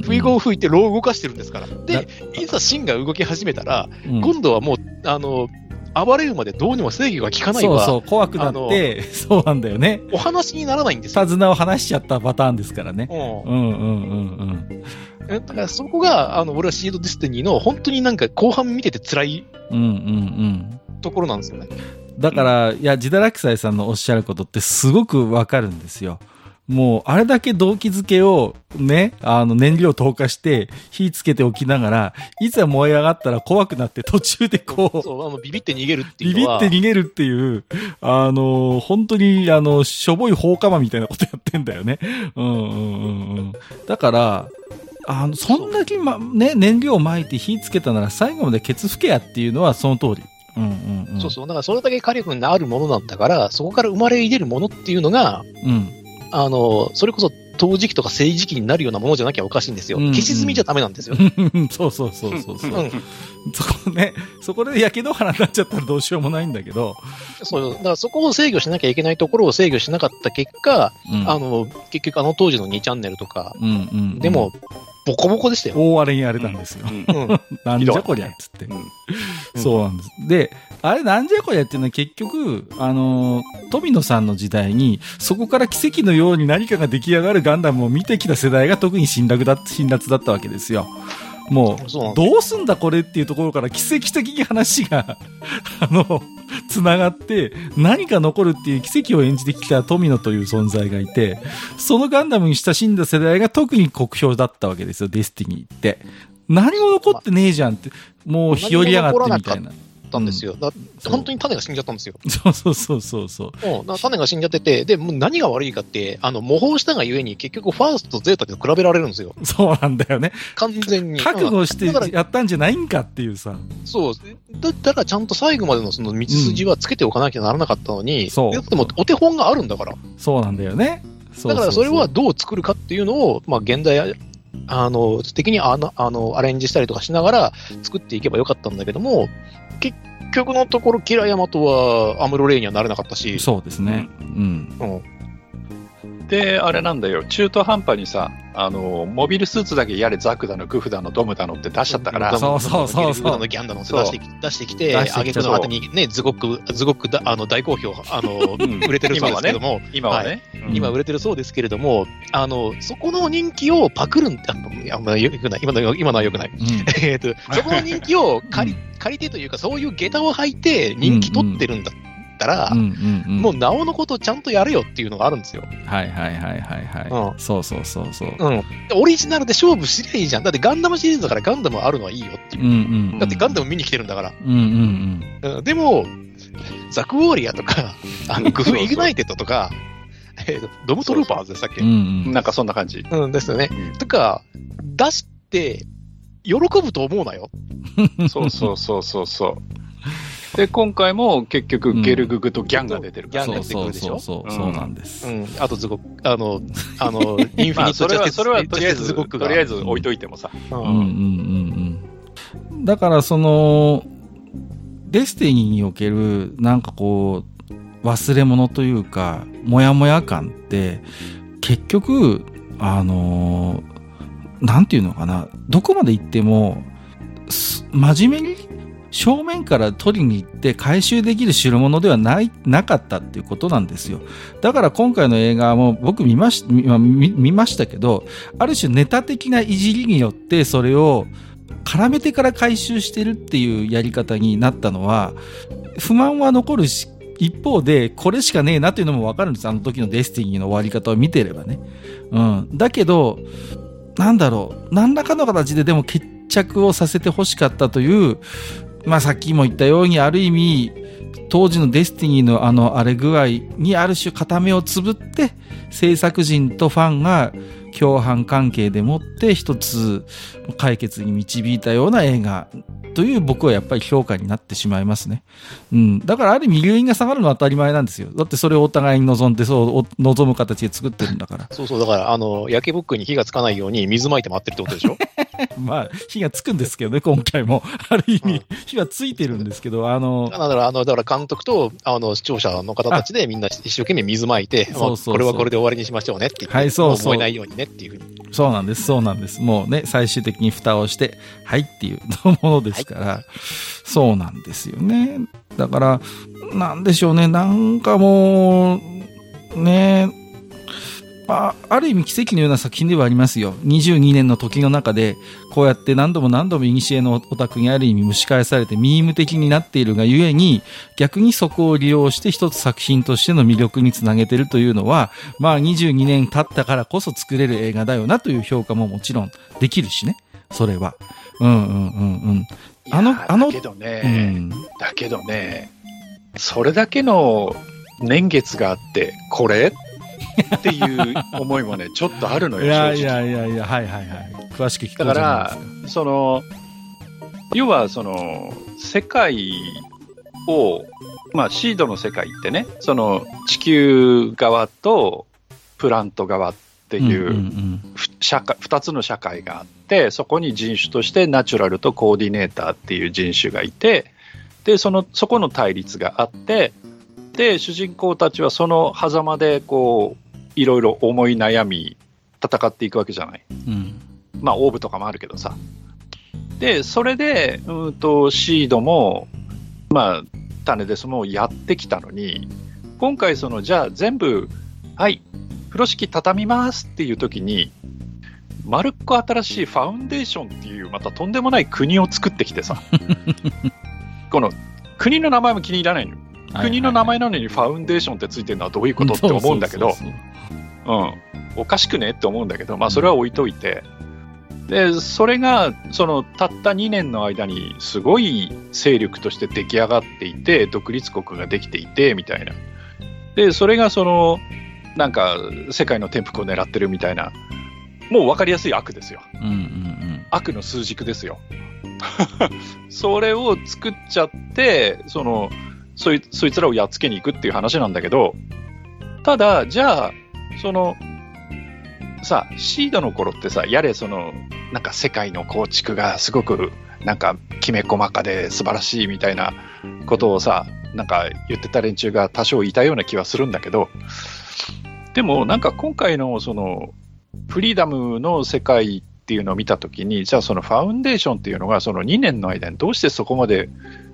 S1: ん。
S2: 不意語を吹いて、ローを動かしてるんですから。
S1: な
S2: で、いざ芯が動き始めたら、
S1: うん
S2: 今度はもう、あの、暴れるまでどうにも制御が効かないわ、
S1: そうそう、怖くなって、そうなんだよね。
S2: お話にならないんですよ。
S1: 手綱を離しちゃったパターンですからね。
S2: うん
S1: うんうんうんうん。
S2: えだからそこが、あの、俺はシードディスティニーの本当になんか後半見てて辛い
S1: うんうんうん。
S2: ところなんですよね。
S1: だから、いや、ジダラキサイさんのおっしゃることってすごくわかるんですよ。もう、あれだけ動機づけをね、あの、燃料投下して、火つけておきながら、いざ燃え上がったら怖くなって途中でこう、
S2: そう、あの、ビビって逃げるってい
S1: ビビっ。て逃げるっていう、あの、本当に、あの、しょぼい放火魔みたいなことやってんだよね。うんうんうんうん。だから、あの、そんだけ、ま、ね、燃料を撒いて火つけたなら最後までケツ吹けやっていうのはその通り。うんうんうん。
S2: そうそう。だからそれだけ火力になるものなんだから、そこから生まれ出るものっていうのが、
S1: うん。
S2: あの、それこそ陶磁器とか政治期になるようなものじゃなきゃおかしいんですよ。
S1: うんうん
S2: 消し済みじゃダメなんですよ。
S1: そうそうそうそうそう。
S2: うん。
S1: そこね、そこで焼け野原になっちゃったらどうしようもないんだけど、
S2: そう。だからそこを制御しなきゃいけないところを制御しなかった結果、
S1: うん、
S2: あの、結局あの当時の2チャンネルとか、
S1: うんうんうん
S2: でも、ボコボコでしたよ。
S1: 大荒れにやれたんですよ。
S3: うん
S2: うん。
S1: なんじゃこりゃっつって。
S3: うん
S1: そうなんです。で、あれなんじゃこりゃっていうのは結局、あのー、富野さんの時代に、そこから奇跡のように何かが出来上がるガンダムを見てきた世代が特に辛辣だ、辛辣だったわけですよ。もう、どうすんだこれっていうところから奇跡的に話が、あの、繋がって、何か残るっていう奇跡を演じてきた富野という存在がいて、そのガンダムに親しんだ世代が特に酷評だったわけですよ、デスティニーって。何も残ってねえじゃんって、もう日和りやがってみたいな。
S2: たんですよ。
S1: う
S2: 本当に種が死んじゃったんですよ。
S1: そうそうそうそうそう。
S2: うん、種が死んじゃってて、で、もう何が悪いかって、あの、模倣したがゆえに結局ファーストとゼータで比べられるんですよ。
S1: そうなんだよね。
S2: 完全に。
S1: 覚悟してやったんじゃないんかっていうさ。
S2: そう。だったらちゃんと最後までのその道筋はつけておかなきゃならなかったのに、
S1: そう
S2: だってもうお手本があるんだから。
S1: そうなんだよね。そう
S2: だからそれはどう作るかっていうのを、まあ現代、あの、的にあの、あの、アレンジしたりとかしながら作っていけばよかったんだけども、結局のところ、キラヤマとはアムロレイにはなれなかったし、
S1: そうですね。うん。
S2: うん。
S3: で、あれなんだよ、中途半端にさ、あの、モビルスーツだけやれザクだの、グフだの、ドムだのって出しちゃったから、
S1: そうそうそうそう
S2: のギャンダの
S3: そう
S2: 出してき出してきて、あげくの果てにね、ズゴック、ズゴックだ、あの、大好評、あの、
S3: うん
S2: 売れてるそうですけども、
S3: 今はね。うん
S2: 今売れてるそうですけれども、あの、そこの人気をパクるんって、ああんまよくない。今の、今のはよくない。
S1: うん
S2: えっと、そこの人気を借り、借りてというか、そういう下駄を履いて人気取ってるんだったら、
S1: うんうんうん。
S2: もう、なおのことちゃんとやれよっていうのがあるんですよ。
S1: はいはいはいはいはい。
S2: う
S1: そうそうそうそう。
S2: うん。でオリジナルで勝負すりゃいいじゃん。だってガンダムシリーズだからガンダムあるのはいいよっていうう。
S1: んうん。
S2: だってガンダム見に来てるんだから。
S1: うんうん
S2: うん、でも、ザクウォーリアとか、あの、グフイグナイテッドとか、えーとドムトルーパーズでしたっけ？
S1: うんうん。
S3: なんかそんな感じ。
S2: うんですよね。
S3: うん
S2: とか、出して、喜ぶと思うなよ。
S3: そうそうそうそうそう。で、今回も結局、ゲルググとギャンが出てるからね。
S2: ギャン
S1: そうそう
S2: 出てくるでしょ？
S1: そうそう、
S3: うん
S1: そうなんです。
S2: うん。あとズゴあの、あの、インフィ
S3: まあ、
S2: ニット
S3: それは、それはとりあえず、
S2: ズゴックが。
S3: とりあえず置いといてもさ。
S2: う
S1: うんうんうんうん。だからその、デスティニーにおける、なんかこう、忘れ物というか、もやもや感って、結局、あのーなんていうのかな、どこまで行っても、す真面目に正面から取りに行って回収できる代物ではない、なかったっていうことなんですよ。だから今回の映画も僕見まし見ましたけど、ある種ネタ的ないじりによってそれを絡めてから回収してるっていうやり方になったのは、不満は残るし、一方でこれしかねえなっていうのもわかるんです。あの時のデスティニーの終わり方を見てればね。うん。だけど、なんだろう、何らかの形ででも決着をさせて欲しかったという、まあさっきも言ったようにある意味、当時のデスティニーのあの荒れ具合にある種片目をつぶって、制作人とファンが共犯関係でもって一つ解決に導いたような映画という僕はやっぱり評価になってしまいますね。うん。だからある意味留飲が下がるのは当たり前なんですよ。だってそれをお互いに望んでそう、望む形で作ってるんだから。
S2: そうそう、だから、あの、焼けぼっくに火がつかないように水まいて待ってるってことでしょ？
S1: まあ、火がつくんですけどね、今回も。ある意
S2: うん
S1: 味、火はついてるんですけど、あの、
S2: だから、あの、だから監督と、あの、視聴者の方たちでみんな一生懸命水まいて、まあ
S1: そうそう
S2: これはこれで終わりにしましょうねって言って、
S1: はいそうそう
S2: も燃えないようにねっていうふうに。
S1: そうなんです、そうなんです。もうね、最終的に蓋をして、はいっていうものですから、そうなんですよね。だから、なんでしょうね、なんかもう、ね、あある意味奇跡のような作品ではありますよ。22年の時の中で、こうやって何度も何度も古のオタクにある意味蒸し返されてミーム的になっているがゆえに、逆にそこを利用して一つ作品としての魅力につなげてるというのは、まあ22年経ったからこそ作れる映画だよなという評価ももちろんできるしね。それは。うんうんうんうん。あのあの
S3: だけどね、
S1: うん。
S3: だけどね、それだけの年月があって、これ？っていう思いもね、ちょっとあるのよ、
S1: いやい。やいやいや、はいはいはい。詳しく聞こ
S3: だからその、要はその、世界を、まあ、シードの世界ってね、その、地球側とプラント側っていう、社会2つの社会があってそこに人種としてナチュラルとコーディネーターっていう人種がいてでそのそこの対立があってで主人公たちはその狭間でこういろいろ思い悩み戦っていくわけじゃない。
S1: うん。うん
S3: まあオーブとかもあるけどさ。でそれでうんとシードもまあ種ですもやってきたのに今回そのじゃあ全部はい風呂敷畳みますっていう時に丸っこ新しいファウンデーションっていうまたとんでもない国を作ってきてさ。この国の名前も気に入らないのよ国の名前なのにファウンデーションってついてるのはどういうことって思うんだけど
S1: そう
S3: ん、おかしくねって思うんだけど、まあ、それは置いといて、でそれがそのたった2年の間にすごい勢力として出来上がっていて独立国ができていてみたいな。でそれがそのなんか世界の転覆を狙ってるみたいなもう分かりやすい悪ですよ。
S1: うんうん。
S3: 悪の数軸ですよ。それを作っちゃってそのそいそいつらをやっつけに行くっていう話なんだけどただじゃあそのさシードの頃ってさやれそのなんか世界の構築がすごくなんかきめ細かで素晴らしいみたいなことをさなんか言ってた連中が多少いたような気はするんだけどでもなんか今回のそのフリーダムの世界っていうのを見たときに、じゃあそのファウンデーションっていうのがその2年の間にどうしてそこまで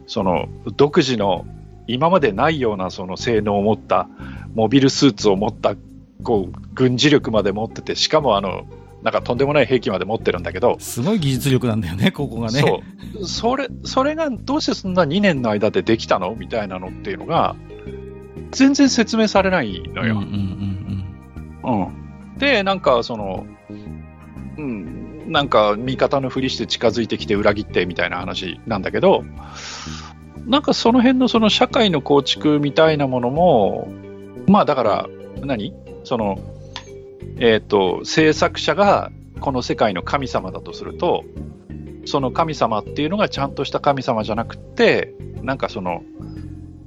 S3: その独自の今までないようなその性能を持ったモビルスーツを持ったこう軍事力まで持ってて、しかもあのなんかとんでもない兵器まで持ってるんだけど、
S1: すごい技術力なんだよね、ここがね。
S3: そうそれそれがどうしてそんな2年の間でできたの？みたいなのっていうのが全然説明されないのよ。
S1: うんうんうん
S3: うん、で、なんかその、うん、なんか味方のふりして近づいてきて裏切ってみたいな話なんだけど、なんかその辺のその社会の構築みたいなものも、まあだから、何？その、えっ、と、制作者がこの世界の神様だとすると、その神様っていうのがちゃんとした神様じゃなくて、なんかその、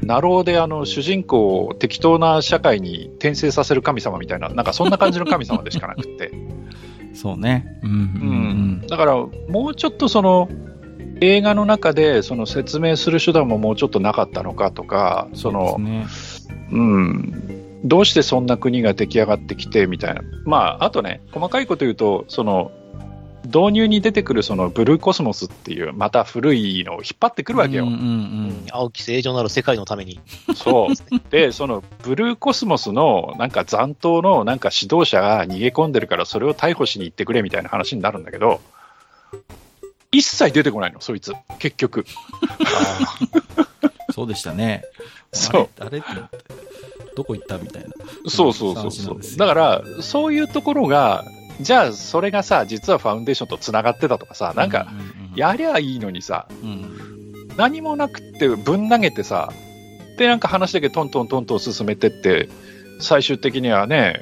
S3: ナローであの主人公を適当な社会に転生させる神様みたいな、なんかそんな感じの神様でしかなくて。
S1: そうね。うん。うん
S3: うん、だから、もうちょっとその、映画の中でその説明する手段ももうちょっとなかったのかとか、その、
S1: ね、
S3: うん、どうしてそんな国が出来上がってきてみたいな。まあ、あとね、細かいこと言うと、その、導入に出てくるそのブルーコスモスっていう、また古いのを引っ張ってくるわけよ。
S1: うんうんうん
S2: 青き正常なる世界のために。
S3: そう。で、そのブルーコスモスのなんか残党のなんか指導者が逃げ込んでるからそれを逮捕しに行ってくれみたいな話になるんだけど、一切出てこないの、そいつ。結局。
S1: そうでしたね。
S3: そう。
S1: あれって思ってどこ行ったみたいな。
S3: そうそうそうそう。だから、そういうところが、じゃあそれがさ、実はファウンデーションと繋がってたとかさ、なんか、やりゃいいのにさ、
S1: うん、
S3: 何もなくってぶん投げてさ、で、なんか話だけトントントントン進めてって、最終的にはね、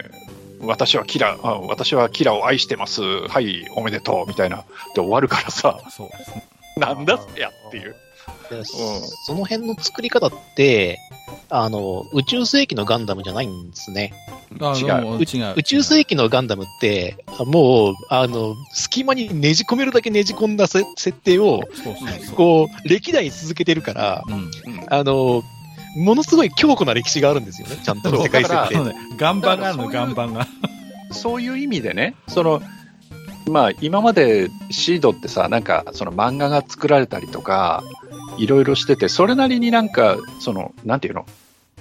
S3: 私はキラあ私はキラを愛してます。はい、おめでとう。みたいな。で終わるからさ、
S1: そうですね。
S3: なんだそりゃっていう。
S2: でその辺の作り方って、あの、宇宙世紀のガンダムじゃないんですね。
S1: あ
S3: 違う
S1: も違う。
S2: 宇宙世紀のガンダムって、もう、あの、隙間にねじ込めるだけねじ込んだせ設定を、
S1: そうそうそう。
S2: こう、歴代続けてるから、
S1: うん。
S3: うん
S2: あの、ものすごい強固な歴史があるんですよね、ちゃんと世界設定。
S1: そうね。岩盤があるの、
S3: だからそういう
S1: 岩盤が。
S3: そういう意味でね、その、まあ、今までシードってさ、なんか、その漫画が作られたりとか、いろいろしてて、それなりになんか、その、なんていうの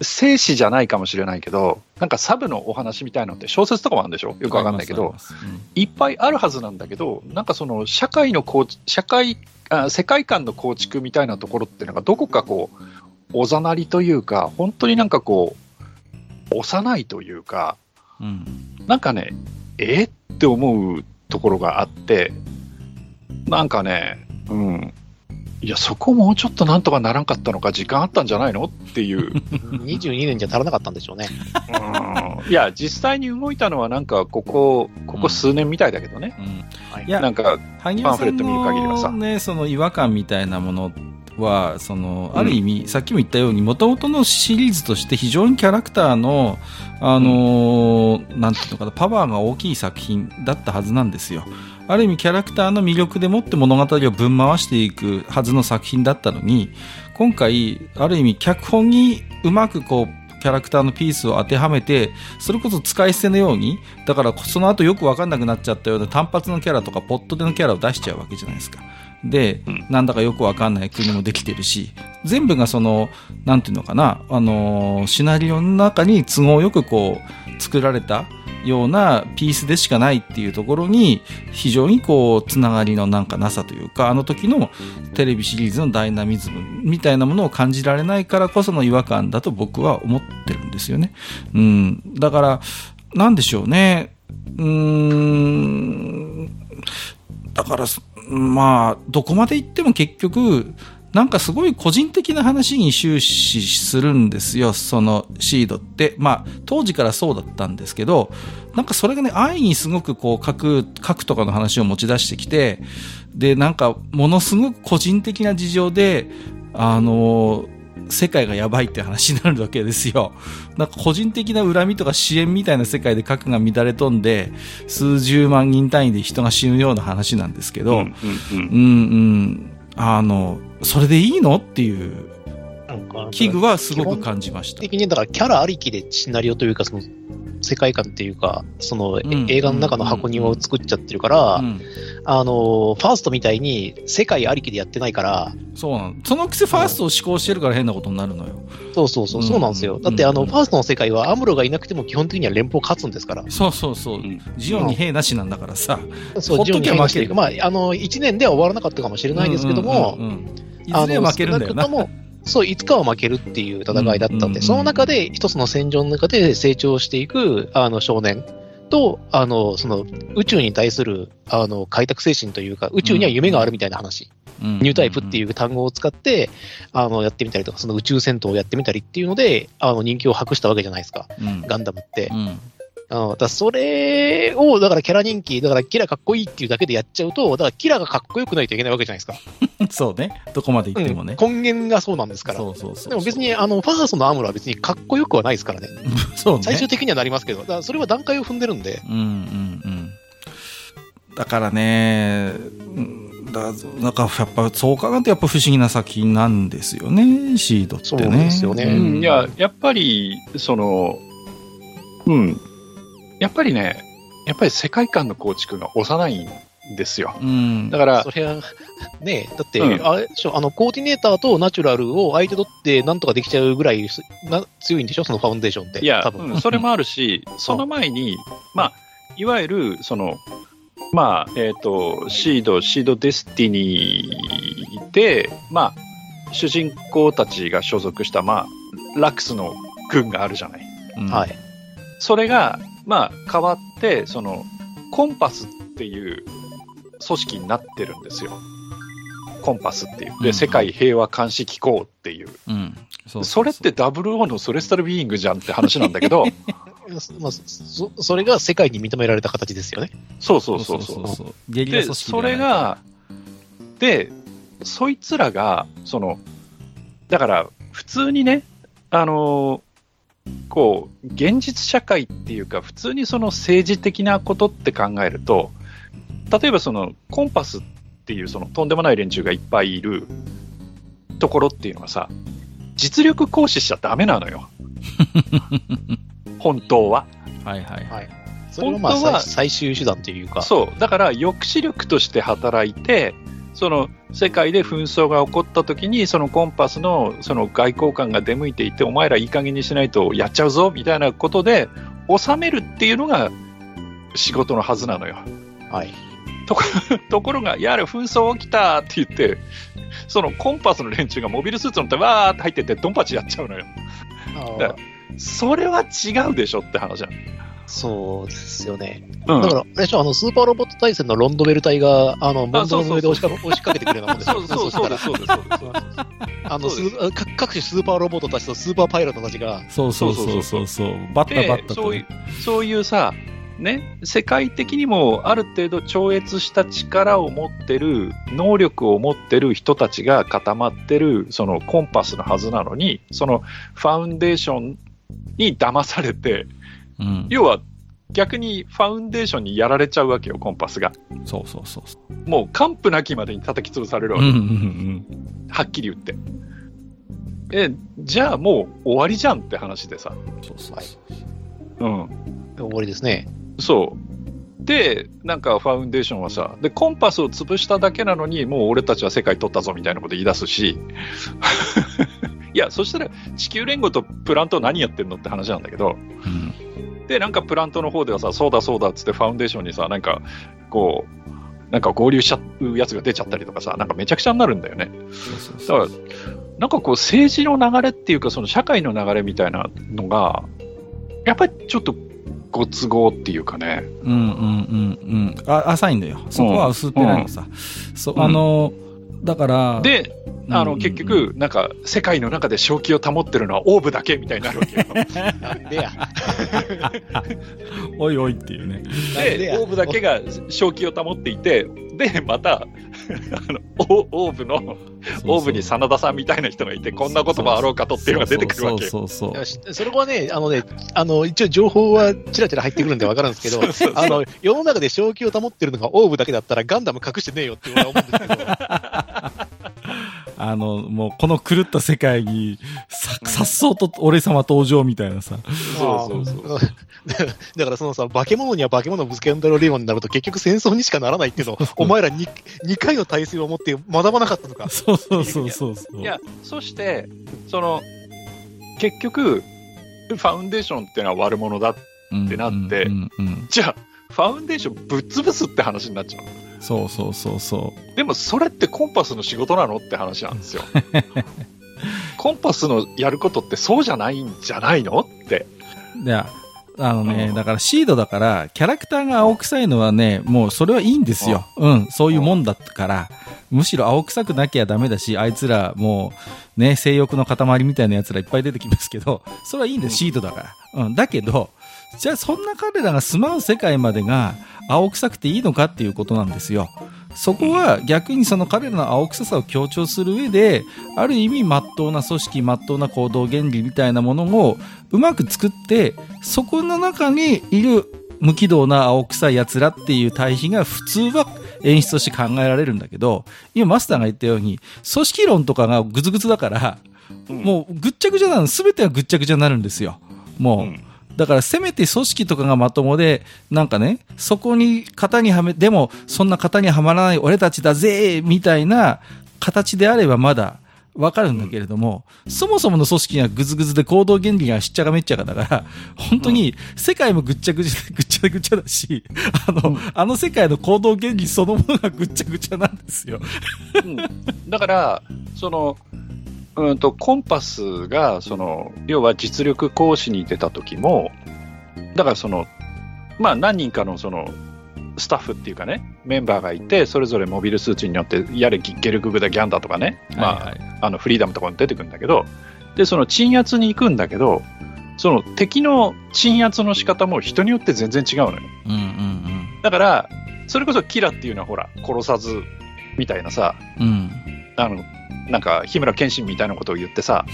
S3: 生死じゃないかもしれないけど、なんかサブのお話みたいのって小説とかもあるんでしょ？よくわかんないけど、
S1: あります。あります
S3: いっぱいあるはずなんだけど、なんかその社会の構築、社会あ、世界観の構築みたいなところっていうのがどこかこう、おざなりというか、本当になんかこう、幼いというか、
S1: うん。うん
S3: なんかね、えーって思うところがあって、なんかね、うん。いや、そこもうちょっとなんとかならんかったのか、時間あったんじゃないの？っていう。
S2: 22年じゃ足らなかったんでしょうね。
S3: うんいや、実際に動いたのはなんか、ここ、ここ数年みたいだけどね。
S1: うん。
S2: はい
S1: いや
S3: なんか、パンフレット見る限りはさ
S1: のね、その違和感みたいなものは、その、ある意味、さっきも言ったように、もともとのシリーズとして非常にキャラクターの、パワーが大きい作品だったはずなんですよ。ある意味、キャラクターの魅力でもって物語をぶん回していくはずの作品だったのに、今回、ある意味、脚本にうまくこう、キャラクターのピースを当てはめて、それこそ使い捨てのように、だからその後よくわかんなくなっちゃったような単発のキャラとかポットでのキャラを出しちゃうわけじゃないですか。で、
S3: うん
S1: なんだかよくわかんない国もできてるし、全部がその、なんていうのかな、あのーシナリオの中に都合よくこう、作られたようなピースでしかないっていうところに、非常にこう、つながりのなんかなさというか、あの時のテレビシリーズのダイナミズムみたいなものを感じられないからこその違和感だと僕は思ってるんですよね。うん。だから、なんでしょうね。うーん。だから、まあ、どこまで行っても結局、なんかすごい個人的な話に終始するんですよ、そのシードって。まあ、当時からそうだったんですけど、なんかそれがね、安易にすごくこう、書く、書くとかの話を持ち出してきて、で、なんか、ものすごく個人的な事情で、あの、世界がやばいって話になるわけですよ。なんか個人的な恨みとか支援みたいな世界で核が乱れ飛んで、数十万人単位で人が死ぬような話なんですけど、
S3: うんうんうん
S1: うんうん。あの、それでいいの？っていう
S2: なんか
S1: 危惧はすごく感じました。
S2: 的に、だからキャラありきでシナリオというか、その、世界観っていうか、その、え
S1: ん
S2: 映画の中の箱庭を作っちゃってるから、
S1: うん、
S2: あの、ファーストみたいに世界ありきでやってないから、
S1: そうなの。そのくせファーストを思考してるから変なことになるのよ。
S2: そうそうそう、
S1: うん
S2: そうなんですよ。だって、あの、
S1: うん
S2: ファーストの世界はアムロがいなくても基本的には連邦勝つんですから。
S1: そうそうそう。
S3: うん
S1: ジオンに兵なしなんだからさ。
S2: そう、ジオンに
S1: 負ける
S2: してまあ、あの、1年では終わらなかったかもしれないですけども、
S1: いずれは負けるんだよな
S2: そう、いつかは負けるっていう戦いだったんで、その中で一つの戦場の中で成長していく、あの、少年と、あの、その、宇宙に対する、あの、開拓精神というか、宇宙には夢があるみたいな話、
S1: ニ
S2: ニュータイプっていう単語を使って、あの、やってみたりとか、その宇宙戦闘をやってみたりっていうので、あの、人気を博したわけじゃないですか、
S1: うん、
S2: ガンダムって。だそれを、だからキャラ人気、だからキラかっこいいっていうだけでやっちゃうと、だからキラがかっこよくないといけないわけじゃないですか。
S1: そうね。どこまで行ってもね。
S2: うん根源がそうなんですから。
S1: そうそうそう。
S2: でも別に、あの、ファーストのアムロは別にかっこよくはないですからね。
S1: そうね。
S2: 最終的にはなりますけど、だからそれは段階を踏んでるんで、
S1: うんうんうん。だからね、うんだなんかやっぱそう考えるとやっぱ不思議な作品なんですよね、シードってね。
S2: そうですよね
S3: うん、いや、やっぱり、その、うん。やっぱりね、やっぱり世界観の構築が幼いんですよ。
S1: うん。
S3: だから
S2: そ、れは、ねだって、
S3: うん
S2: あれでしょあの、コーディネーターとナチュラルを相手取ってなんとかできちゃうぐらいすな強いんでしょそのファウンデーションって。
S3: いや
S2: 多、分。
S3: うんそれもあるし、その前に、まあ、いわゆる、その、まあ、えっ、と、シード、シードデスティニーで、まあ、主人公たちが所属した、まあ、ラックスの軍があるじゃない。
S1: うん
S2: はい。
S3: それが、まあ、変わって、その、コンパスっていう組織になってるんですよ。コンパスっていう。で、
S1: うん
S3: 世界平和監視機構っていう。
S1: うん。そう
S3: それって WO のソレスタルビーイングじゃんって話なんだけど、
S2: まあ、そそれが世界に認められた形ですよね。
S3: そうそうそうそう。
S1: そう。ゲリラ
S3: で、それ、が、で、そいつらが、その、だから、普通にね、あの、こう、現実社会っていうか、普通にその政治的なことって考えると、例えばその、コンパスっていうその、とんでもない連中がいっぱいいるところっていうのはさ、実力行使しちゃダメなのよ。本当は。
S2: は
S1: はいはいはい。
S2: い。それはまあ
S3: 本当は
S2: 最最終手段というか。
S3: そう。だから、抑止力として働いて、その世界で紛争が起こった時に、そのコンパスのその外交官が出向いていて、お前らいい加減にしないとやっちゃうぞみたいなことで、収めるっていうのが仕事のはずなのよ。
S2: はい。
S3: ところ が、やれ、紛争起きたって言って、そのコンパスの連中がモビルスーツ乗ってわーって入ってって、ドンパチやっちゃうのよ。それは違うでしょって話な
S2: そうですよね。
S3: の。うん
S2: だから、あれでしょ、あの、スーパーロボット対戦のロンドベル隊が、あの、ボンドの上で押しか 押しかけてくるようなもんですよ
S3: そうそうそうそうです、そうです。
S2: あの、
S3: そうです
S2: 各各種スーパーロボットたちとスーパーパイロットたちが、
S1: そうそうそうそうそう。バッタバッタと
S3: そういう
S1: ね。
S3: そういうさ、ね、世界的にもある程度超越した力を持ってる、能力を持ってる人たちが固まってる、そのコンパスのはずなのに、そのファウンデーションに騙されて、
S1: うん。
S3: 要は逆にファウンデーションにやられちゃうわけよ、コンパスが。
S1: そうそうそうそう。
S3: もう完膚なきまでに叩き潰されるわけ、
S1: うんうんうん。
S3: はっきり言って。え、じゃあもう終わりじゃんって話でさ。
S1: そうそう
S2: はい
S1: そう。
S3: うん。
S2: 終わりですね。
S3: そう。で、なんかファウンデーションはさ、で、コンパスを潰しただけなのに、もう俺たちは世界取ったぞみたいなこと言い出すし、いや、そしたら地球連合とプラント何やってんのって話なんだけど、
S1: うん
S3: で、なんかプラントの方ではさ、そうだそうだっつってファウンデーションにさ、なんか、こう、なんか合流しちゃうやつが出ちゃったりとかさ、なんかめちゃくちゃになるんだよね。
S1: そうそう
S3: だから、なんかこう政治の流れっていうか、その社会の流れみたいなのが、やっぱりちょっとご都合っていうかね。
S1: うんうんうんうん。あ、浅いんだよ。そこは薄っぺらいのさ。そう、あの、だから、
S3: で、あの、
S1: うん
S3: 結局、なんか、世界の中で正気を保ってるのはオーブだけみたいになるわけよ。
S2: なんでや。
S1: おいおいっていうね。
S3: で、オーブだけが正気を保っていて、で、また、あの、オオーブの、オーブに真田さんみたいな人がいて、こんなこともあろうかとっていうのが出てくるわけよ。
S1: そうそうそ
S2: れはね、あのね、あの、一応情報はちらちら入ってくるんでわかるんですけど、あの、世の中で正気を保ってるのがオーブだけだったらガンダム隠してねえよって俺は思うんですけど、
S1: あの、もうこの狂った世界に、さ、さっそうと俺様登場みたいなさ。
S3: そうそうそう。
S2: だからそのさ、化け物には化け物をぶつけられるようになると結局戦争にしかならないっていうのを、お前ら 2, 2回の体制を持って学ばなかったのか。
S1: そうそうそうそうそう。
S3: いや、そして、その、結局、ファウンデーションっていうのは悪者だ。
S1: うん、
S3: ってなってじゃあ、ファウンデーションぶっ潰すって話になっちゃう。
S1: そうそうそうそ
S3: でもそれってコンパスの仕事なのって話なんですよ。コンパスのやることってそうじゃないんじゃないのって。
S1: う。いや、あのね、
S3: うん
S1: だからシードだから、キャラクターが青臭いのはね、もうそれはいいんですよ。うん、そういうもんだから、むしろ青臭くなきゃダメだし、あいつらもう、ね、性欲の塊みたいな奴らいっぱい出てきますけど、それはいいんです、シードだから。うん、だけど、じゃあそんな彼らが住まう世界までが青臭くていいのかっていうことなんですよ。そこは逆にその彼らの青臭さを強調する上で、ある意味真っ当な組織、真っ当な行動原理みたいなものをうまく作って、そこの中にいる無軌道な青臭い奴らっていう対比が普通は演出として考えられるんだけど、今マスターが言ったように、組織論とかがぐずぐずだから、もうぐっちゃぐちゃなの、すべてがぐっちゃぐちゃになるんですよ。もう。
S3: うん
S1: だからせめて組織とかがまともで、なんかね、そこに型にはめ、でもそんな型にはまらない俺たちだぜみたいな形であればまだわかるんだけれども、そもそもの組織がぐずぐずで行動原理がしっちゃかめっちゃかだから、本当に世界もぐっちゃぐちゃでぐっちゃぐちゃだし、あの、あの世界の行動原理そのものがぐっちゃぐちゃなんですよ。
S3: うんだから、その、うんと、コンパスが、その、要は実力行使に出た時も、だからその、まあ何人かのその、スタッフっていうかね、メンバーがいて、それぞれモビルスーツによって、やれギゲルググだギャンダとかね、まあ、
S1: はいはい
S3: あのフリーダムとかに出てくるんだけど、で、その鎮圧に行くんだけど、その敵の鎮圧の仕方も人によって全然違うのよ。
S1: うんうん
S3: だから、それこそキラっていうのはほら、殺さずみたいなさ、
S1: うん。うん。
S3: あの、なんか、日村謙信みたいなことを言ってさ、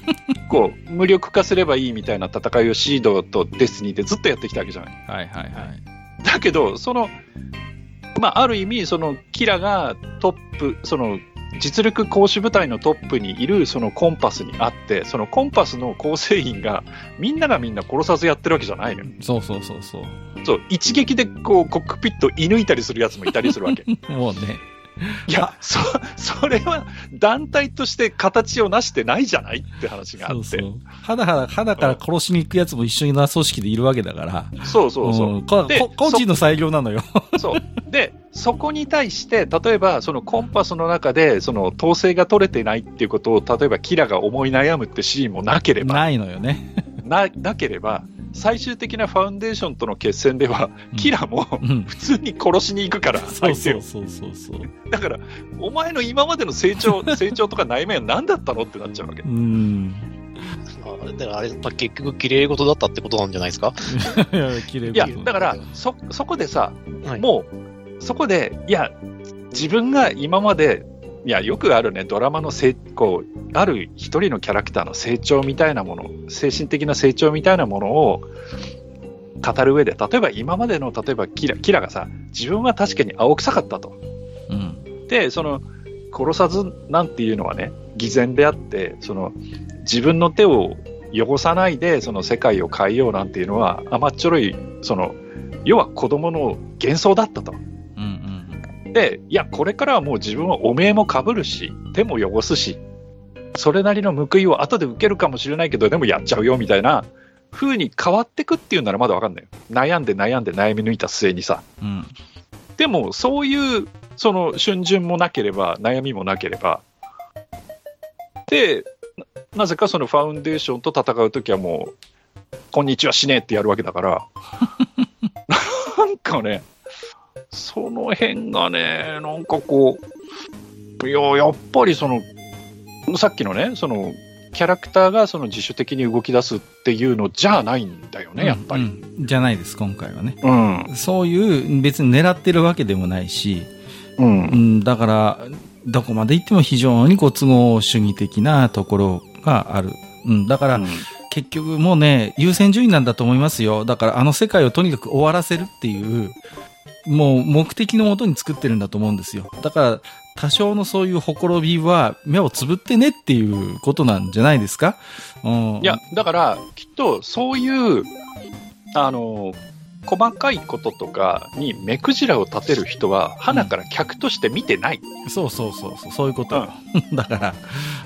S3: こう、無力化すればいいみたいな戦いをシードとデスニーでずっとやってきたわけじゃない。
S1: はいはいはい。
S3: だけど、その、まあ、ある意味、その、キラがトップ、その、実力行使部隊のトップにいるそのコンパスにあって、そのコンパスの構成員がみんながみんな殺さずやってるわけじゃないのよ。
S1: そうそうそうそう。
S3: そう、一撃でこうコックピット射抜いたりするやつもいたりするわけ。
S1: もうね。
S3: いや、そ、それは団体として形を成してないじゃないって話があって。
S1: そうそう。肌肌、肌から殺しに行くやつも一緒にな組織でいるわけだから。
S3: そうそうそう。
S1: んこ
S3: で
S1: こ個人の裁量なのよ。
S3: そう。で、そこに対して、例えば、そのコンパスの中で、その統制が取れてないっていうことを、例えばキラが思い悩むってシーンもなければ、
S1: ないのよね。
S3: な、なければ、最終的なファウンデーションとの決戦では、キラも
S1: うん。
S3: 普通に殺しに行くから、
S1: そう。そうそうそうそう。
S3: だから、お前の今までの成長、成長とか内面は何だったのってなっちゃうわけ
S1: う。ん。
S2: あれだからあれ、まあ、結局、綺麗事だったってことなんじゃないですか？
S1: いや、綺麗
S3: いや、だから、そ、そこでさ、
S2: はい、
S3: もう、そこで、いや、自分が今まで、いや、よくあるね、ドラマのせいこう、ある一人のキャラクターの成長みたいなもの、精神的な成長みたいなものを語る上で、例えば今までの、例えばキラキラがさ、自分は確かに青臭かったと。
S1: うん。
S3: で、その、殺さずなんていうのはね、偽善であって、その、自分の手を汚さないで、その世界を変えようなんていうのは、甘っちょろい、その、要は子供の幻想だったと。で、いや、これからはもう自分はお面もかぶるし、手も汚すし、それなりの報いを後で受けるかもしれないけど、でもやっちゃうよみたいな風に変わってくっていうならまだわかんないよ。悩んで悩んで悩み抜いた末にさ。
S1: うん。うん。
S3: でも、そういう、その、春巡もなければ、悩みもなければ、で、ななぜかそのファウンデーションと戦うときはもう、こんにちはしねえってやるわけだから、なんかね、その辺がね、なんかこう、いや、やっぱりその、さっきのね、その、キャラクターがその自主的に動き出すっていうのじゃないんだよね、やっぱり。
S1: うんじゃないです、今回はね。
S3: うん。
S1: そういう、別に狙ってるわけでもないし、
S3: うん
S1: う。ん、だから、どこまで行っても非常にこう都合主義的なところがある。うん、だから、結局もうね、優先順位なんだと思いますよ。だからあの世界をとにかく終わらせるっていう、もう目的のもとに作ってるんだと思うんですよ。だから、多少のそういうほころびは目をつぶってねっていうことなんじゃないですか？うん。
S3: いや、だから、きっと、そういう、あの、細かいこととかに目くじらを立てる人は、花から客として見てない。
S1: そうそうそうそう、そういうこと。だから、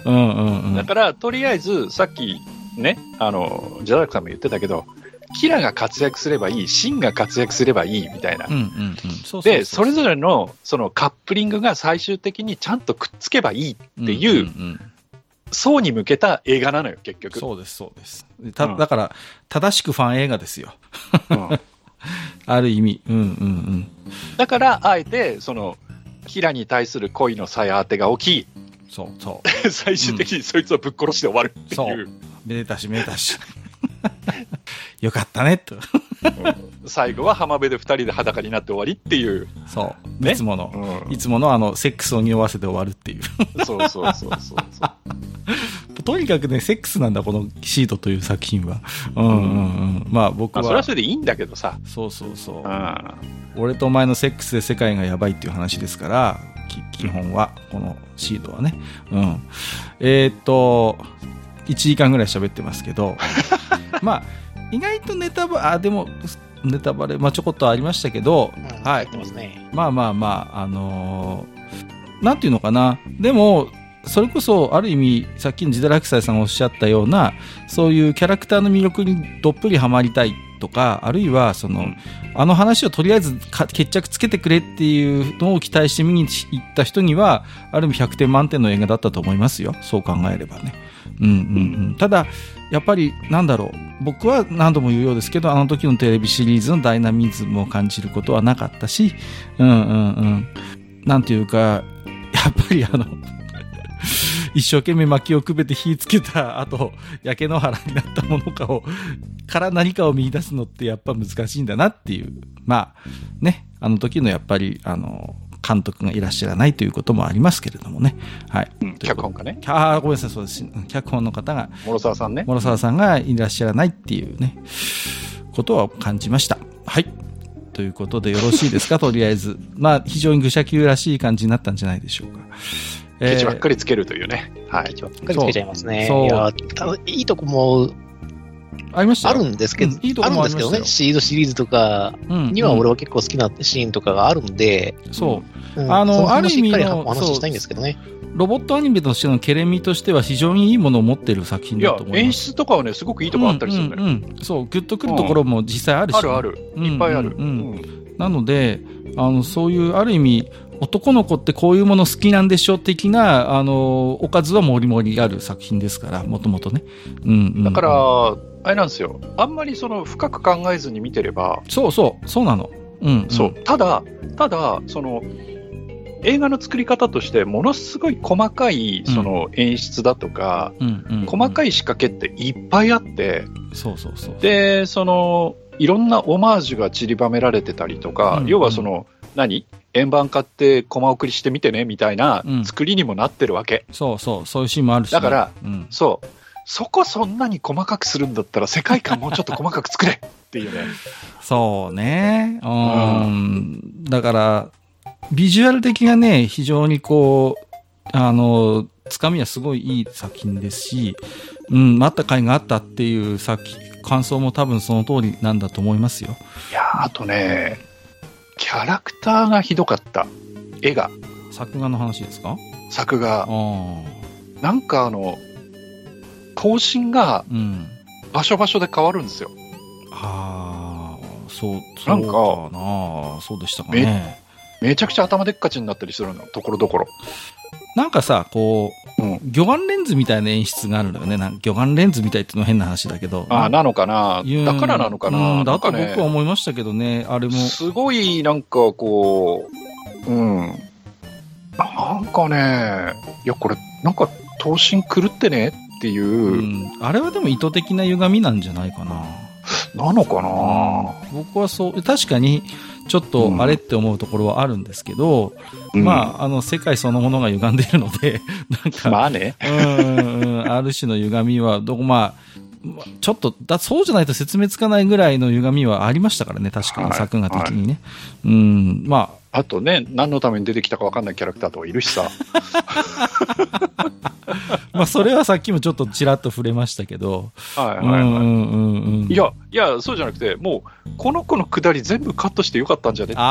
S1: うんうんうん。
S3: だから、とりあえず、さっき、ね、あの、ジャダクさんも言ってたけど、キラが活躍すればいい、シンが活躍すればいい、みたいなで、それぞれの、そのカップリングが最終的にちゃんとくっつけばいいっていう、
S1: んんん
S3: 層に向けた映画なのよ、結局。
S1: そうです、そうです。た
S3: うん
S1: だから、正しくファン映画ですよ。
S3: うん
S1: ある意味。うんうん
S3: だから、あえて、その、キラに対する恋のさや当てが起
S1: うん。そうそ
S3: き、最終的にそいつをぶっ殺して終わるっていう。
S1: そうめでたしめでたし。よかったね、と。
S3: 最後は浜辺で二人で裸になって終わりっていう。
S1: そう。
S3: ね
S1: いつもの、
S3: うん
S1: いつものあの、セックスを匂わせて終わるっていう。
S3: そうそうそうそうそう。
S1: とにかくね、セックスなんだ、このシートという作品は。うんうんうん。まあ僕
S3: まあ、
S1: は、
S3: それはそれでいいんだけどさ。
S1: そうそうそう
S3: う。ん。
S1: 俺とお前のセックスで世界がやばいっていう話ですから、き基本は、このシードはね。うん。えーっと、1時間ぐらい喋ってますけど、まあ、意外とネタバレ、あ、でも、ネタバレ、まあちょこっとありましたけど、
S2: うん
S1: はい
S2: ますね。
S1: まあまあまあ、あのーなんていうのかな。でも、それこそ、ある意味、さっきのジダラクサイさんがおっしゃったような、そういうキャラクターの魅力にどっぷりハマりたいとか、あるいは、その、
S3: うん
S1: あの話をとりあえずか決着つけてくれっていうのを期待して見に行った人には、ある意味100点満点の映画だったと思いますよ。そう考えればね。うんうん。ただ、やっぱり、なんだろう。僕は何度も言うようですけど、あの時のテレビシリーズのダイナミズムを感じることはなかったし、うんうんうん。なんていうか、やっぱりあの、一生懸命薪をくべて火つけた後、焼け野原になったものかを、から何かを見出すのってやっぱ難しいんだなっていう。まあ、ね、あの時のやっぱり、あの、監督がいらっしゃらないということもありますけれどもね。はい。
S3: うん脚本家ね。
S1: ああ、ごめんなさい、そうです。脚本の方が、
S3: 諸沢さんね。
S1: 諸沢さんがいらっしゃらないっていうね、ことは感じました。はい。ということでよろしいですか、とりあえず。まあ、非常に愚者級らしい感じになったんじゃないでしょうか。
S3: ケチばっ
S1: り。
S3: かりつけるというね。はい。
S2: 一番ばっかりつけちゃいますね。
S1: そう
S2: いいとこも
S1: ありました？
S2: あ
S1: よ
S2: るんですけど、
S1: うんいいとこ
S2: あるんですけどね、シードシリーズとか
S1: うん
S2: には俺は結構好きなシーンとかがあるんで、
S1: そう。
S2: うん
S1: あの
S2: そ
S1: ある意味の
S2: 話ししたいんですけどね。
S1: ロボットアニメとしてのケレミとしては非常にいいものを持ってる作品だと、思い
S3: 演
S1: ます。
S3: 出とかはね、すごくいいとこあったりするんだよ。
S1: うんうんうんそう、グッとくるところも実際あるし、
S3: あるある。いっぱいある。
S1: うんうん
S3: うん
S1: なので、あの、そういう、ある意味、男の子ってこういうもの好きなんでしょ的な、あの、おかずはもりもりある作品ですから、もともとね。うん、うん。
S3: だから、あれなんですよ。あんまりその深く考えずに見てれば、
S1: そうそう、そうなの。うん、うん。
S3: そう。ただ、ただ、その、映画の作り方として、ものすごい細かい、その演出だとか、
S1: うん、うん。
S3: 細か
S1: い。
S3: い仕掛けっていっぱいあって、
S1: そうそうそう。
S3: で、その、いろんなオマージュが散りばめられてたりとか、
S1: うん
S3: 要はその、何？円盤買ってコマ送りしてみてね、みたいな
S1: うん
S3: 作りにもなってるわけ。
S1: そうそう、そういうシーンもあるしね、
S3: だから
S1: うん。
S3: そう。そこそんなに細かくするんだったら世界観もうちょっと細かく作れっていうね。
S1: そうね。うん。だから、ビジュアル的がね、非常にこう、あの、つかみはすごいいい作品ですし、うん、待った甲斐があったっていう作品、感想も多分その通りなんだと思いますよ。
S3: いやーあとね、キャラクターがひどかった。絵が、
S1: 作画の話ですか？
S3: 作画。なんかあの、頭身が
S1: うん。
S3: 場所場所で変わるんですよ。
S1: ああ、そう、
S3: なんか。
S1: そうでしたかね。
S3: めちゃくちゃ頭でっかちになったりするの、ところどころ。
S1: なんかさ、こう、
S3: うん。
S1: 魚眼レンズみたいな演出があるのよね。なん魚眼レンズみたいってのは変な話だけど。
S3: ああ、なのかな？だからなのかな、
S1: うん、だと僕は思いましたけどね、あれも。
S3: すごい、なんかこう、うん。なんかね、いや、これ、なんか、頭身狂ってねっていう、
S1: うん、あれはでも意図的な歪みなんじゃないかな。
S3: なのかな、
S1: 僕はそう、確かに、ちょっとあれって思うところはあるんですけど、
S3: うん。
S1: まあ、あの、世界そのものが歪んでいるので、なんか、
S3: まあね。
S1: うんうん、ある種の歪みは、どこ、まあ、まあちょっと、だ、そうじゃないと説明つかないぐらいの歪みはありましたからね、確かに、
S3: はい。
S1: 作画的にね。うん、まあ、
S3: あとね、何のために出てきたか分かんないキャラクターとかいるしさ。
S1: まあ、それはさっきもちょっとちらっと触れましたけど、
S3: はいはいはい。
S1: うんうんうんうん。
S3: いや、いや、そうじゃなくて、もう、この子のくだり全部カットしてよかったんじゃねっていう人。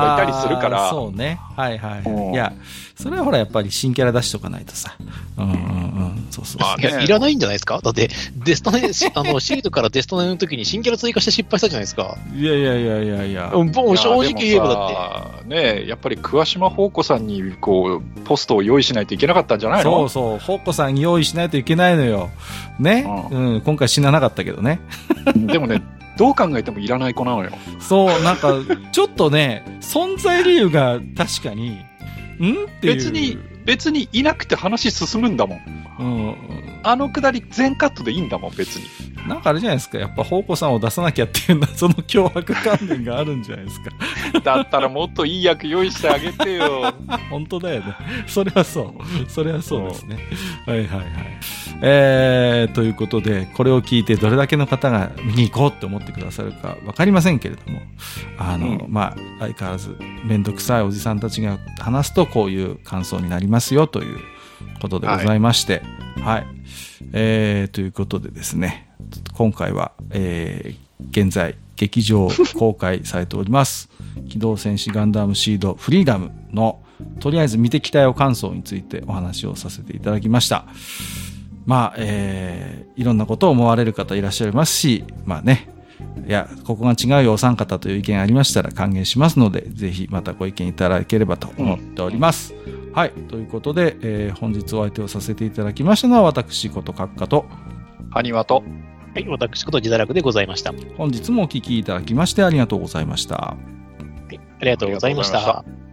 S3: がいたりするから、
S1: そうね。はいはい。
S3: うん
S1: いや、それはほら、やっぱり新キャラ出しとかないとさ。うんうんうん。そうそうそう。
S3: まあね
S2: いや、いらないんじゃないですか？だって、デストネ、あの、シードからデストネの時に新キャラ追加して失敗したじゃないですか。
S1: いやいやいやいやいや。
S2: うん、もう正直言えばだって。
S3: って。ねやっぱり桑島宝子さんに、こう、ポストを用意しないといけなかったんじゃないの？
S1: そうそう。ホッコさんに用意しないといけないのよ。ね？
S3: う
S1: うん。今回死ななかったけどね。
S3: でもね、どう考えてもいらない子なのよ。
S1: そう、なんか、ちょっとね、存在理由が確かに、ん？っていう。
S3: 別に、別にいなくて話進むんだもん。
S1: うん。
S3: あのくだり全カットでいいんだもん、別に。
S1: なんかあれじゃないですか。やっぱ、宝庫さんを出さなきゃっていう謎 の脅迫観念があるんじゃないですか。
S3: だったらもっといい役用意してあげてよ。
S1: 本当だよね。それはそう。それはそうですね。はいはいはい。えー、ということで、これを聞いてどれだけの方が見に行こうって思ってくださるかわかりませんけれども、あの、
S3: うん
S1: まあ、相変わらずめんどくさいおじさんたちが話すとこういう感想になりますよということでございまして、はい。えー、ということでですね、今回は、えー現在劇場公開されております 機動戦士ガンダムシードフリーダムのとりあえず見てきたよ感想についてお話をさせていただきましたまあえーいろんなことを思われる方いらっしゃいますしまあねいやここが違うよお三方という意見ありましたら歓迎しますのでぜひまたご意見いただければと思っております、はいということで、えー本日お相手をさせていただきましたのは私こと閣下と
S3: ハニワと。
S2: はい、私こと自堕落でございました。は
S1: 本日もお聞きいただきましてありがとうございました。
S2: い、ありがとうございました。